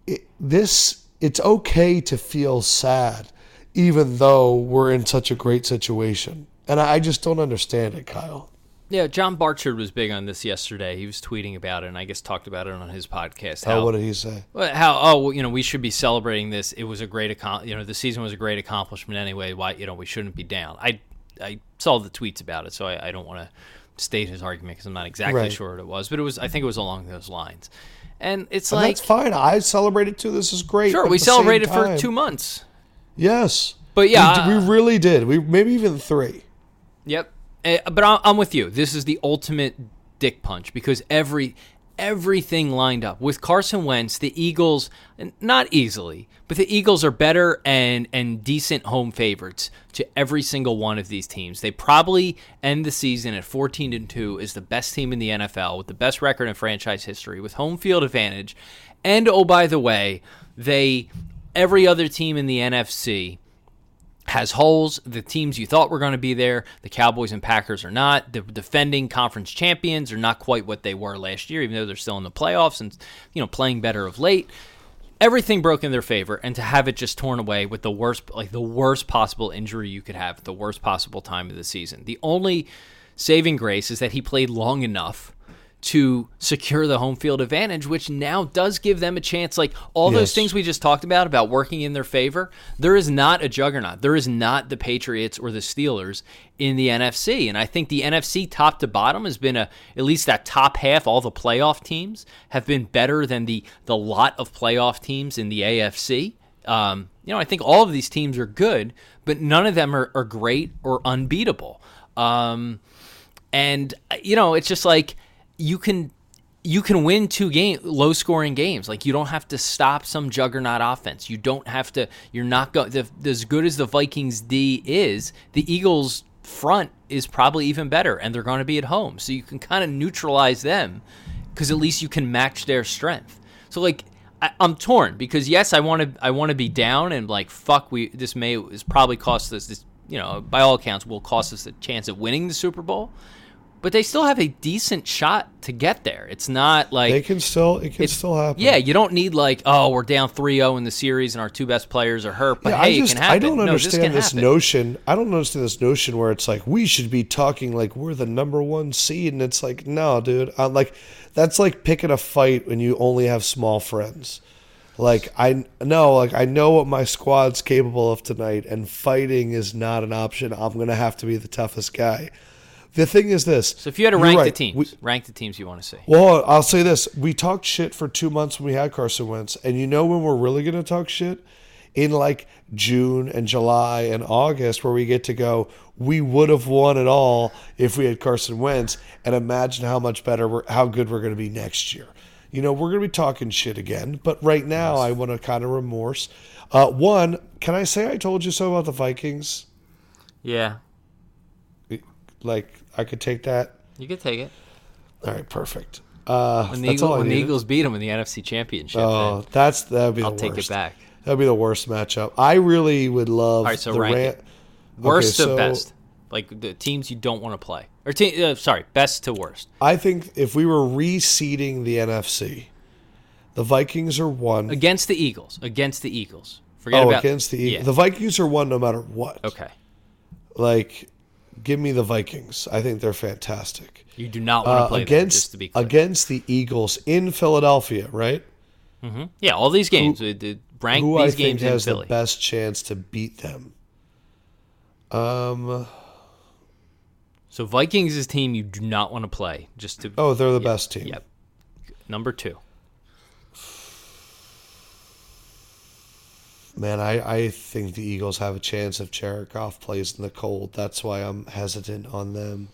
It, this it's okay to feel sad, even though we're in such a great situation. And I just don't understand it, Kyle. Yeah, John Barchard was big on this yesterday. He was tweeting about it, and I guess talked about it on his podcast. How, oh, what did he say? How oh, you know, we should be celebrating this. It was a great, you know, the season was a great accomplishment anyway. Why, you know, we shouldn't be down. I, I saw the tweets about it, so I, I don't want to state his argument because I'm not exactly right. sure what it was, but it was. I think it was along those lines. And it's and like that's fine. I celebrated too. This is great. Sure, we celebrated for two months. Yes, but yeah, we, we, really did. We maybe even three. Yep, uh, but I'm with you. This is the ultimate dick punch because every everything lined up with Carson Wentz. The Eagles, not easily, but the Eagles are better and and decent home favorites to every single one of these teams. They probably end the season at 14 and 2 is the best team in the NFL with the best record in franchise history with home field advantage. And oh by the way, they every other team in the NFC has holes. The teams you thought were going to be there, the Cowboys and Packers are not. The defending conference champions are not quite what they were last year, even though they're still in the playoffs and you know playing better of late. Everything broke in their favor, and to have it just torn away with the worst, like the worst possible injury you could have, the worst possible time of the season. The only saving grace is that he played long enough to secure the home field advantage, which now does give them a chance. Like all yes. those things we just talked about, about working in their favor, there is not a juggernaut. There is not the Patriots or the Steelers in the NFC. And I think the NFC top to bottom has been a, at least that top half, all the playoff teams have been better than the, the lot of playoff teams in the AFC. Um, you know, I think all of these teams are good, but none of them are, are great or unbeatable. Um, and, you know, it's just like, you can you can win two game low scoring games. Like you don't have to stop some juggernaut offense. You don't have to. You're not going. As good as the Vikings D is, the Eagles front is probably even better, and they're going to be at home, so you can kind of neutralize them because at least you can match their strength. So like. I, am torn because yes, I want to. I want to be down and like fuck. We this may is probably cost us this. You know, by all accounts, will cost us a chance of winning the Super Bowl but they still have a decent shot to get there. It's not like they can still it can still happen. Yeah, you don't need like oh we're down 3-0 in the series and our two best players are hurt. But yeah, hey, I just, it can happen. I don't no, understand this, this notion. I don't understand this notion where it's like we should be talking like we're the number one seed, and it's like no, dude. I'm like that's like picking a fight when you only have small friends. Like I know, like I know what my squad's capable of tonight, and fighting is not an option. I'm gonna have to be the toughest guy. The thing is this. So if you had to rank right. the teams, we, rank the teams you want to see. Well, I'll say this: we talked shit for two months when we had Carson Wentz, and you know when we're really going to talk shit in like June and July and August, where we get to go. We would have won it all if we had Carson Wentz, and imagine how much better, we're, how good we're going to be next year. You know, we're going to be talking shit again, but right now. I want to kind of remorse. Uh, one, can I say I told you so about the Vikings? Yeah. Like I could take that. You could take it. All right, perfect. Uh, when the, Eagle, when the Eagles beat them in the NFC Championship, oh, that's that'd be. I'll take it back. That'd be the worst matchup. I really would love. All right, so rank Ram- it. Worst okay, to so, best, like the teams you don't want to play, or te- uh, sorry, best to worst. I think if we were reseeding the NFC, the Vikings are one against the Eagles. Against the Eagles. Forget oh, about against the Eagles. Yeah. The Vikings are one no matter what. Okay. Like give me the Vikings. I think they're fantastic. You do not want to uh, play against them, against the Eagles in Philadelphia, right? Mm-hmm. Yeah, all these games. Who, rank who these I games think has Philly. the best chance to beat them? Um. So Vikings is team you do not want to play. Just to Oh, they're the best team. Yep. Number two. Man, I, I think the Eagles have a chance if Goff plays in the cold. That's why I'm hesitant on them.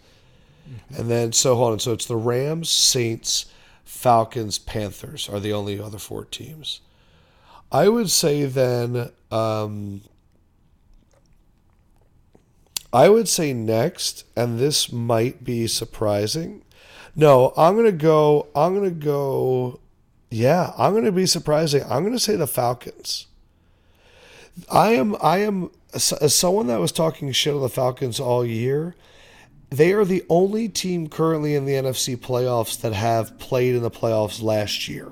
And then, so hold on. So it's the Rams, Saints, Falcons, Panthers are the only other four teams. I would say then, um, I would say next, and this might be surprising. No, I'm going to go, I'm going to go, yeah, I'm going to be surprising. I'm going to say the Falcons. I am I am as someone that was talking shit on the Falcons all year. They are the only team currently in the NFC playoffs that have played in the playoffs last year.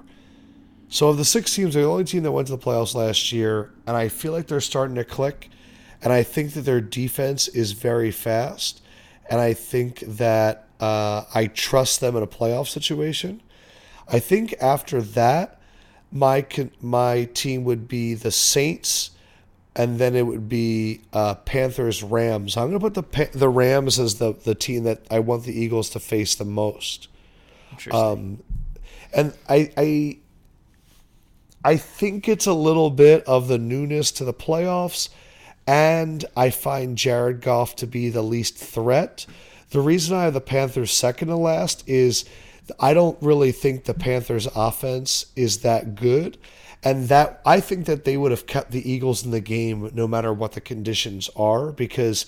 So of the six teams, they're the only team that went to the playoffs last year, and I feel like they're starting to click. And I think that their defense is very fast, and I think that uh, I trust them in a playoff situation. I think after that, my my team would be the Saints and then it would be uh, Panthers Rams. I'm going to put the the Rams as the the team that I want the Eagles to face the most. Um, and I I I think it's a little bit of the newness to the playoffs, and I find Jared Goff to be the least threat. The reason I have the Panthers second to last is I don't really think the Panthers offense is that good and that I think that they would have kept the Eagles in the game no matter what the conditions are because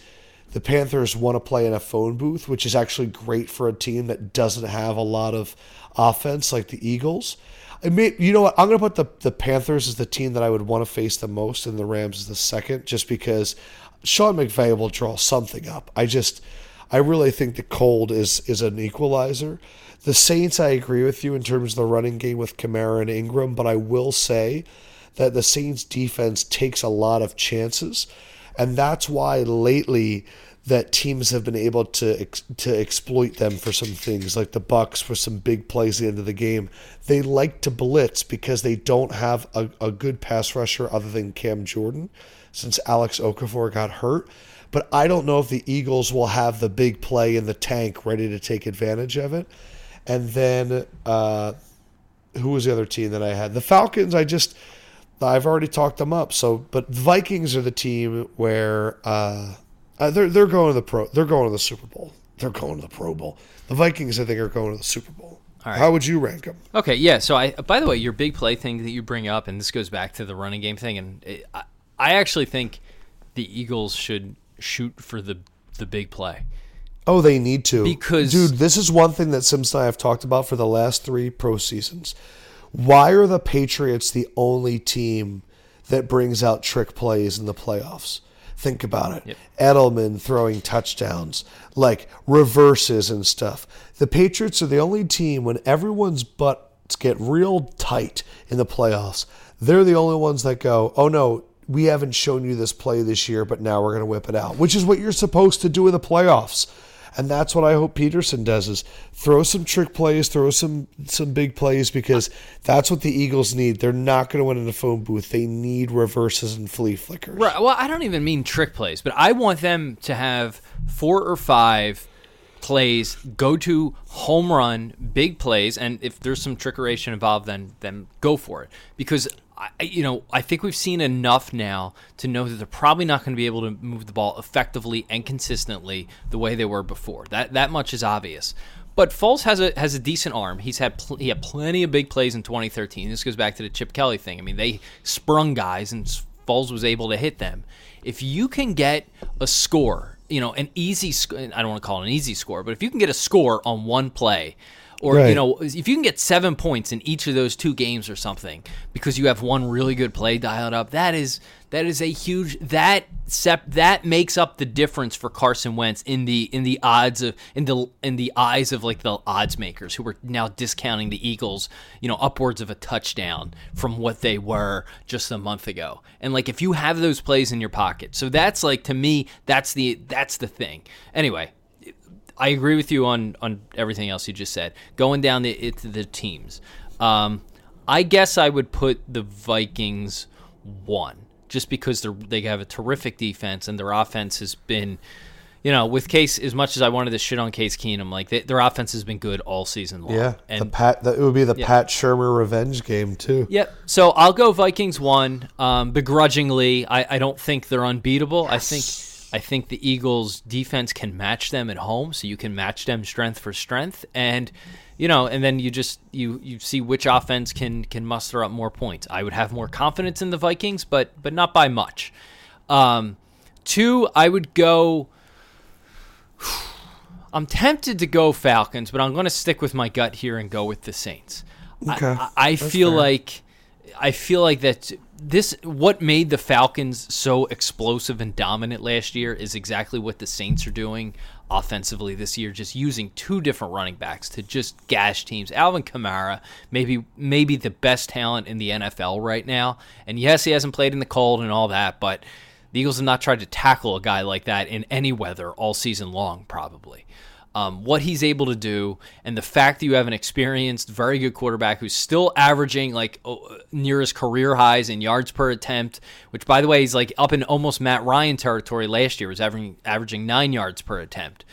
the Panthers want to play in a phone booth, which is actually great for a team that doesn't have a lot of offense like the Eagles. I mean, you know what? I'm going to put the, the Panthers as the team that I would want to face the most, and the Rams as the second, just because Sean McVay will draw something up. I just, I really think the cold is is an equalizer. The Saints, I agree with you in terms of the running game with Kamara and Ingram, but I will say that the Saints defense takes a lot of chances, and that's why lately that teams have been able to to exploit them for some things, like the Bucks for some big plays at the end of the game. They like to blitz because they don't have a, a good pass rusher other than Cam Jordan, since Alex Okafor got hurt. But I don't know if the Eagles will have the big play in the tank ready to take advantage of it. And then uh, who was the other team that I had? The Falcons. I just I've already talked them up. So, but Vikings are the team where uh, uh, they're they're going to the pro. They're going to the Super Bowl. They're going to the Pro Bowl. The Vikings, I think, are going to the Super Bowl. How would you rank them? Okay, yeah. So I, by the way, your big play thing that you bring up, and this goes back to the running game thing, and it, I, I actually think the Eagles should shoot for the the big play. Oh, they need to. Because dude, this is one thing that Sims and I have talked about for the last three pro seasons. Why are the Patriots the only team that brings out trick plays in the playoffs? Think about it. Yep. Edelman throwing touchdowns, like reverses and stuff. The Patriots are the only team when everyone's butts get real tight in the playoffs. They're the only ones that go, oh no, we haven't shown you this play this year, but now we're going to whip it out, which is what you're supposed to do in the playoffs. And that's what I hope Pederson does is throw some trick plays, throw some some big plays because that's what the Eagles need. They're not going to win in the phone booth. They need reverses and flea flickers. Right. Well, I don't even mean trick plays, but I want them to have four or five plays, go to home run, big plays, and if there's some trickeration involved, then then go for it. Because I, you know, I think we've seen enough now to know that they're probably not going to be able to move the ball effectively and consistently the way they were before. That that much is obvious. But Foles has a has a decent arm. He's had pl- he had plenty of big plays in 2013. This goes back to the Chip Kelly thing. I mean, they sprung guys and Foles was able to hit them. If you can get a score, you know, an easy sc- I don't want to call it an easy score, but if you can get a score on one play or right. you know if you can get seven points in each of those two games or something because you have one really good play dialed up that is that is a huge that sep, that makes up the difference for Carson Wentz in the in the odds of in the in the eyes of like the odds makers who are now discounting the Eagles you know upwards of a touchdown from what they were just a month ago and like if you have those plays in your pocket so that's like to me that's the that's the thing anyway I agree with you on on everything else you just said. Going down the it, the teams, um, I guess I would put the Vikings one just because they they have a terrific defense and their offense has been, you know, with Case as much as I wanted to shit on Case Keenum, like they, their offense has been good all season long. Yeah, and the Pat. The, it would be the Yeah. Pat Shurmur revenge game too. Yep. So I'll go Vikings one. Um, begrudgingly, I, I don't think they're unbeatable. I think I think the Eagles defense can match them at home, so you can match them strength for strength, and you know, and then you just you you see which offense can can muster up more points. I would have more confidence in the Vikings, but but not by much. Um, two, I would go. I'm tempted to go Falcons, but I'm going to stick with my gut here and go with the Saints. Okay, I, I feel fair. like I feel like that this what made the Falcons so explosive and dominant last year is exactly what the Saints are doing offensively this year, just using two different running backs to just gash teams. Alvin Kamara, maybe maybe the best talent in the NFL right now. And yes, he hasn't played in the cold and all that, but the Eagles have not tried to tackle a guy like that in any weather all season long, probably um, what he's able to do, and the fact that you have an experienced, very good quarterback who's still averaging like oh, near his career highs in yards per attempt, which by the way he's like up in almost Matt Ryan territory last year, was averaging averaging nine yards per attempt.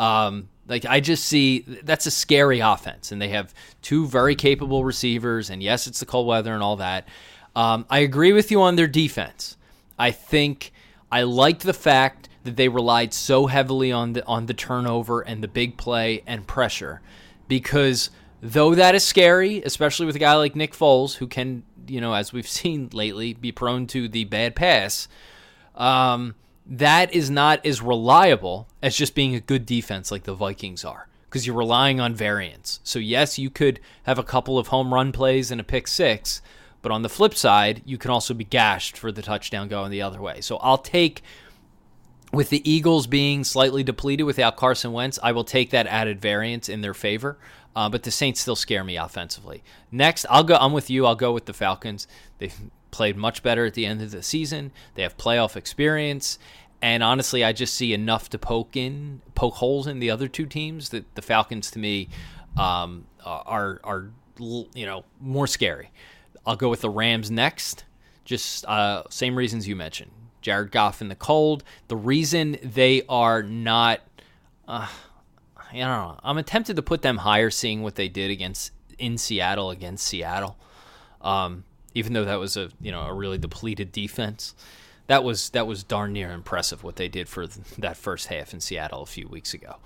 Um, like I just see that's a scary offense, and they have two very capable receivers, and yes, it's the cold weather and all that. Um, I agree with you on their defense. I think I liked the fact that they relied so heavily on the on the turnover and the big play and pressure, because though that is scary, especially with a guy like Nick Foles, who can, you know, as we've seen lately, be prone to the bad pass. Um, that is not as reliable as just being a good defense like the Vikings are because you're relying on variance. So, yes, you could have a couple of home run plays and a pick six, but on the flip side, you can also be gashed for the touchdown going the other way. So, I'll take, with the Eagles being slightly depleted without Carson Wentz, I will take that added variance in their favor. Uh, but the Saints still scare me offensively. Next, I'll go. I'm with you. I'll go with the Falcons. They've played much better at the end of the season. They have playoff experience, and honestly, I just see enough to poke in, poke holes in the other two teams. That the Falcons, to me, um, are are you know more scary. I'll go with the Rams next. Just uh, same reasons you mentioned. Jared Goff in the cold. The reason they are not. Uh, I don't know. I'm tempted to put them higher, seeing what they did against in Seattle against Seattle. Um, even though that was a you know a really depleted defense, that was that was darn near impressive what they did for that first half in Seattle a few weeks ago.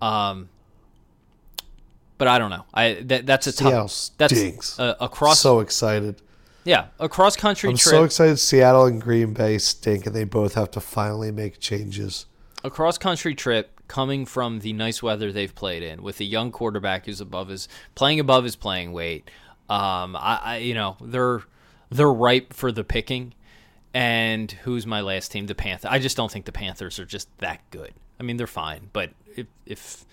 Um, but I don't know. I that, that's a Seattle tough. That's stinks. uh, across. so excited. Yeah, a cross country trip. I'm trip. so excited. Seattle and Green Bay stink, and they both have to finally make changes. a cross country trip coming from the nice weather they've played in with a young quarterback who's above his playing above his playing weight. Um, I, I you know they're they're ripe for the picking. And who's my last team? The Panthers. I just don't think the Panthers are just that good. I mean, they're fine, but if if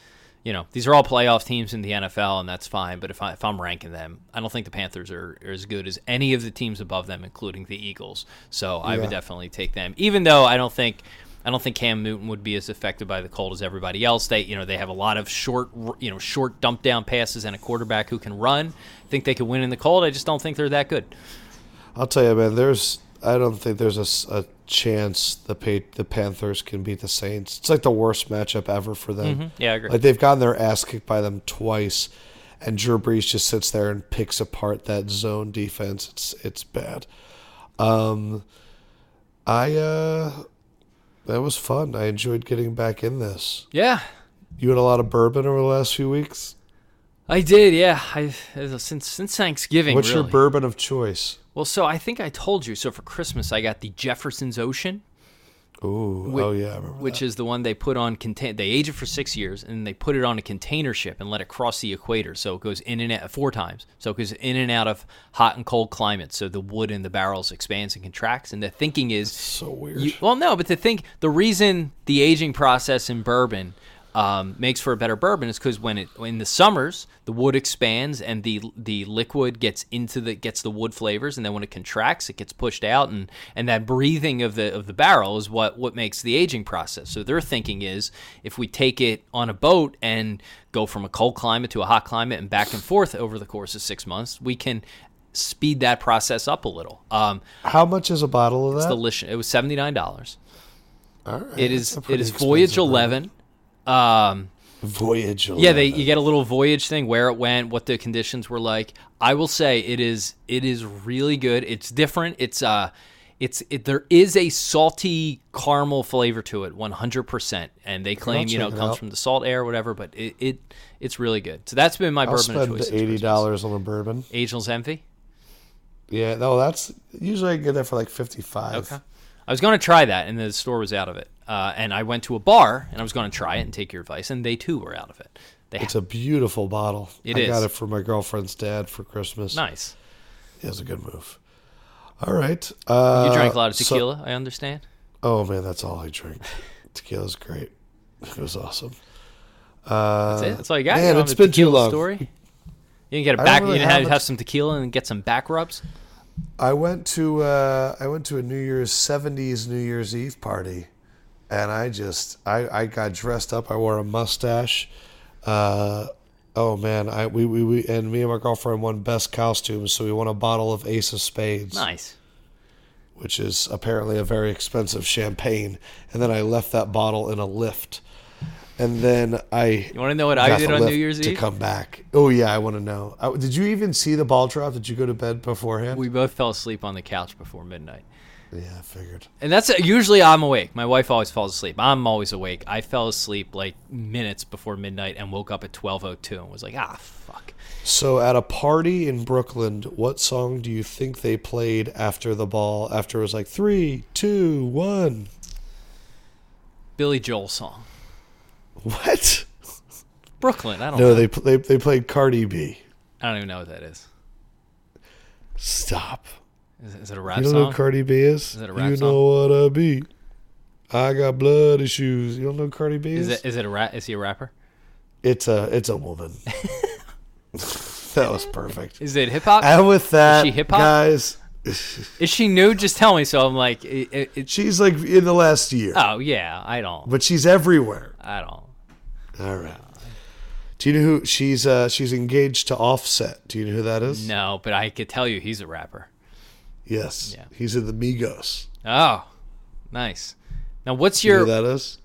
you know these are all playoff teams in the NFL, and that's fine. But if I if I'm ranking them, I don't think the Panthers are, are as good as any of the teams above them, including the Eagles. So I Yeah. would definitely take them, even though I don't think I don't think Cam Newton would be as affected by the cold as everybody else. They, you know, they have a lot of short, you know, short dump down passes and a quarterback who can run. I think they could win in the cold. I just don't think they're that good. I'll tell you, man. There's I don't think there's a, a chance the pa- the Panthers can beat the Saints. It's like the worst matchup ever for them. Yeah, I agree. Like they've gotten their ass kicked by them twice, and Drew Brees just sits there and picks apart that zone defense. It's it's bad. Um, I uh, that was fun. I enjoyed getting back in this. yeah, You had a lot of bourbon over the last few weeks. I did. Yeah, I since since Thanksgiving. What's your bourbon of choice? Well, so I think I told you. So for Christmas, I got the Jefferson's Ocean. Ooh, Whi- oh yeah, I which is the one they put on contain. They age it for six years, and they put it on a container ship and let it cross the equator, so it goes in and out four times. So it goes in and out of hot and cold climates. So the wood in the barrels expands and contracts. And the thinking is, so weird. you, well, no, but the think the reason the aging process in bourbon um, makes for a better bourbon is because when it in the summers the wood expands and the the liquid gets into the gets the wood flavors and then when it contracts it gets pushed out and and that breathing of the of the barrel is what what makes the aging process. So their thinking is if we take it on a boat and go from a cold climate to a hot climate and back and forth over the course of six months, we can speed that process up a little. Um, How much is a bottle of it's that? delicious. It was seventy nine dollars. All right, It is it is Voyage eleven. Um, Voyage. yeah, they you get a little voyage thing where it went, what the conditions were like. I will say it is it is really good. It's different. It's uh it's it, there is a salty caramel flavor to it, 100%. And they claim, you know, it comes out. from the salt air or whatever, but it, it it's really good. So that's been my I'll bourbon of spend choice. eighty dollars on a bourbon. Angel's Envy. Yeah, no, that's usually I get that for like fifty five. Okay. I was going to try that, and the store was out of it. Uh, and I went to a bar, and I was going to try it and take your advice, and they too were out of it. They It's a beautiful bottle. It I is. got it for my girlfriend's dad for Christmas. nice. It was a good move. All right. Uh, You drank a lot of so- tequila, I understand. oh man, that's all I drink. Tequila's great. It was awesome. Uh, That's it. That's all you got. man, you it's been too long. Story. You didn't get a back. really you didn't have have, have some tequila and get some back rubs. I went to uh, I went to a New Year's '70s New Year's Eve party, and I just I, I got dressed up. I wore a mustache. Uh, oh man, I we, we we and me and my girlfriend won best costumes, so we won a bottle of Ace of Spades, Nice. which is apparently a very expensive champagne. And then I left that bottle in a lift, and then I You want to know what I did on New Year's to Eve? To come back. Oh yeah, I want to know. Uh, did you even see the ball drop? Did you go to bed beforehand? We both fell asleep on the couch before midnight. yeah, I figured. And that's usually I'm awake. My wife always falls asleep. I'm always awake. I fell asleep like minutes before midnight and woke up at 12:02 and was like, "Ah, fuck." So at a party in Brooklyn, what song do you think they played after the ball? After it was like three, two, one. Billy Joel song. What? Brooklyn. I don't No, know. they they they played Cardi B. I don't even know what that is. Stop. Is, is it a rap You don't know who Cardi B is? Is it a rap you song? You know what I be. I got blood issues. You don't know who Cardi B is is? it is it a rap? Is he a rapper? It's a it's a woman. that was perfect. Is it hip hop? And with that, she hip-hop? guys, Is she new? Just tell me. So I'm like, it, it- she's like in the last year, oh yeah, I don't. but she's everywhere. I don't. All right. Do you know who she's? Uh, she's engaged to Offset. Do you know who that is? No, but I could tell you he's a rapper. Yes. Yeah. He's in the Migos. Oh, nice. Now, what's Do you know your who that is?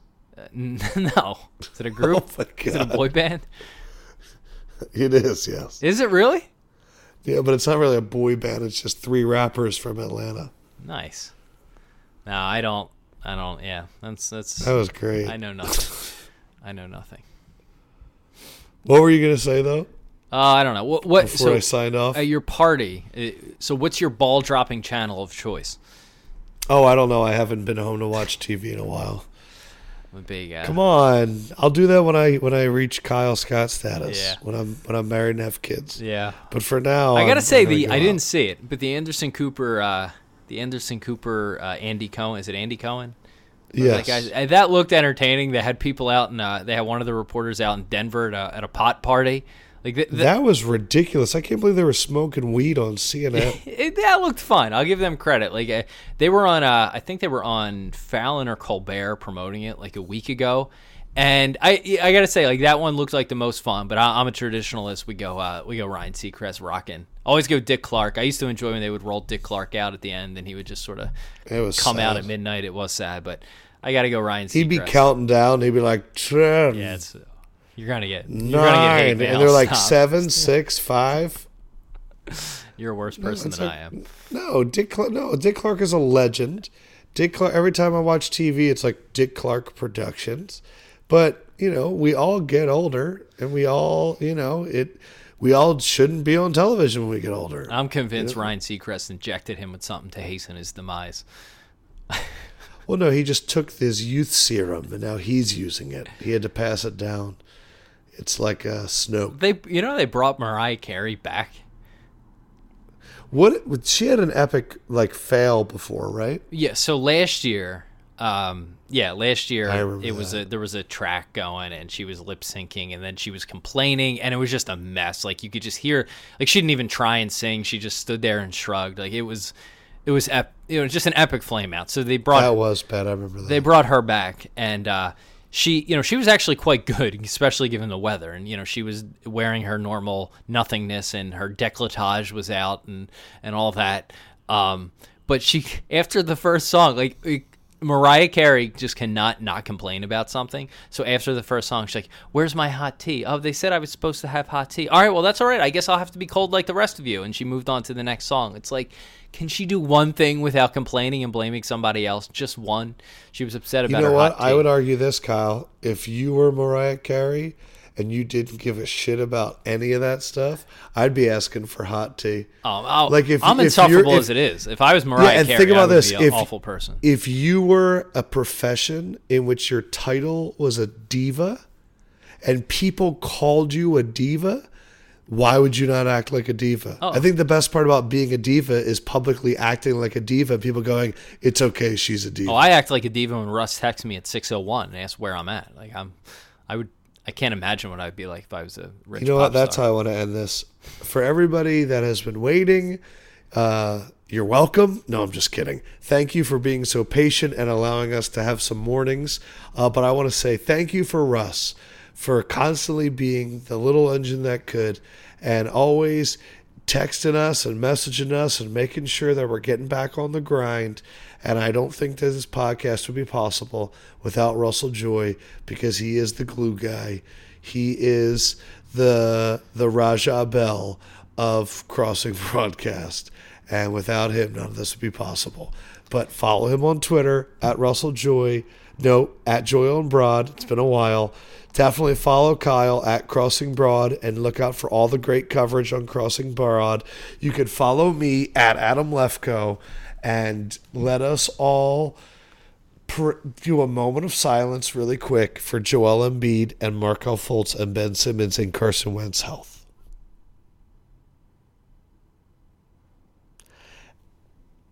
no? Is it a group? Oh my Is it a boy band? It is. Yes. Is it really? Yeah, but it's not really a boy band. It's just three rappers from Atlanta. Nice. No, I don't. I don't. Yeah, that's that's. That was great. I know nothing. I know nothing. What were you gonna say though? Uh, I don't know. What? what Before so I signed off. at your party? uh, So what's your ball dropping channel of choice? oh, I don't know. I haven't been home to watch TV in a while. A big. Uh, Come on, I'll do that when I when I reach Kyle Scott status. Yeah. When I'm when I'm married and have kids. Yeah. But for now, I gotta I'm- say I'm the go I didn't see it, but the Anderson Cooper, uh, the Anderson Cooper, uh, Andy Cohen. Is it Andy Cohen? Yes. That, guy, that looked entertaining. They had people out and uh, they had one of the reporters out in Denver at a, at a pot party. Like th- th- that was ridiculous. I can't believe they were smoking weed on CNN. it, that looked fun. I'll give them credit. Like uh, they were on, uh, I think they were on Fallon or Colbert promoting it like a week ago, and I I gotta say like that one looked like the most fun. But I, I'm a traditionalist. We go uh, we go Ryan Seacrest rocking. Always go Dick Clark. I used to enjoy when they would roll Dick Clark out at the end, and he would just sort of come out at midnight. It was sad, but I got to go Ryan Seacrest. He'd be counting down. He'd be like ten, Yeah, it's you're gonna get you're gonna get and they're like Stop. seven, six, five. You're a worse person it's than like- I am. No, Dick. Clark, no, Dick Clark is a legend. Dick Clark. Every time I watch TV, it's like Dick Clark Productions. But you know, we all get older, and we all, you know, it. We all shouldn't be on television when we get older. I'm convinced Ryan Seacrest injected him with something to hasten his demise. Well, no, he just took this youth serum, and now he's using it. He had to pass it down. It's like a Snoke. They, you know, they brought Mariah Carey back. What? She had an epic like fail before, right? Yeah. So last year, um, yeah, last year it was that. a there was a track going and she was lip syncing and then she was complaining and it was just a mess. Like you could just hear, like she didn't even try and sing. She just stood there and shrugged. Like it was, it was, ep- you know, just an epic flame out. So they brought That was bad. I remember that. they brought her back and uh, she, you know, she was actually quite good, especially given the weather. And you know, she was wearing her normal nothingness, and her décolletage was out, and and all that. Um, but she, after the first song, like Mariah Carey just cannot not complain about something. So after the first song, she's like, "Where's my hot tea?" Oh, they said I was supposed to have hot tea. All right, well that's all right. I guess I'll have to be cold like the rest of you. And she moved on to the next song. It's like, can she do one thing without complaining and blaming somebody else? Just one. She was upset about You know her what? I would argue this, Kyle. If you were Mariah Carey and you didn't give a shit about any of that stuff, I'd be asking for hot tea. Um, I'll, Like, if- I'm if insufferable if- as it is. If I was Mariah and Carey, think about this: be an if- awful person. If you were a profession in which your title was a diva and people called you a diva, why would you not act like a diva? Oh. I think the best part about being a diva is publicly acting like a diva. People going, "It's okay, she's a diva." Oh, I act like a diva when Russ texts me at 6:01 and asks where I'm at. Like I'm, I would, I can't imagine what I'd be like if I was a rich. You know what? That's star. how I want to end this. For everybody that has been waiting, uh, you're welcome. No, I'm just kidding. Thank you for being so patient and allowing us to have some mornings. Uh, but I want to say thank you for Russ for constantly being the little engine that could and always texting us and messaging us and making sure that we're getting back on the grind. And I don't think that this podcast would be possible without Russell Joy because he is the glue guy. He is the the Raja Bell of Crossing Broadcast. And without him, none of this would be possible. But follow him on Twitter at Russell Joy. No, at Joy on Broad. It's been a while. Definitely follow Kyle at Crossing Broad and look out for all the great coverage on Crossing Broad. You can follow me at Adam Lefko and let us all do a moment of silence really quick for Joel Embiid and Markelle Fultz and Ben Simmons and Carson Wentz health.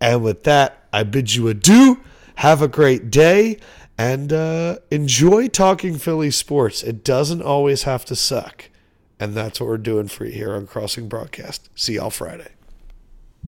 And with that, I bid you adieu. Have a great day and uh, enjoy talking Philly sports. It doesn't always have to suck. And that's what we're doing for you here on Crossing Broadcast. See y'all Friday.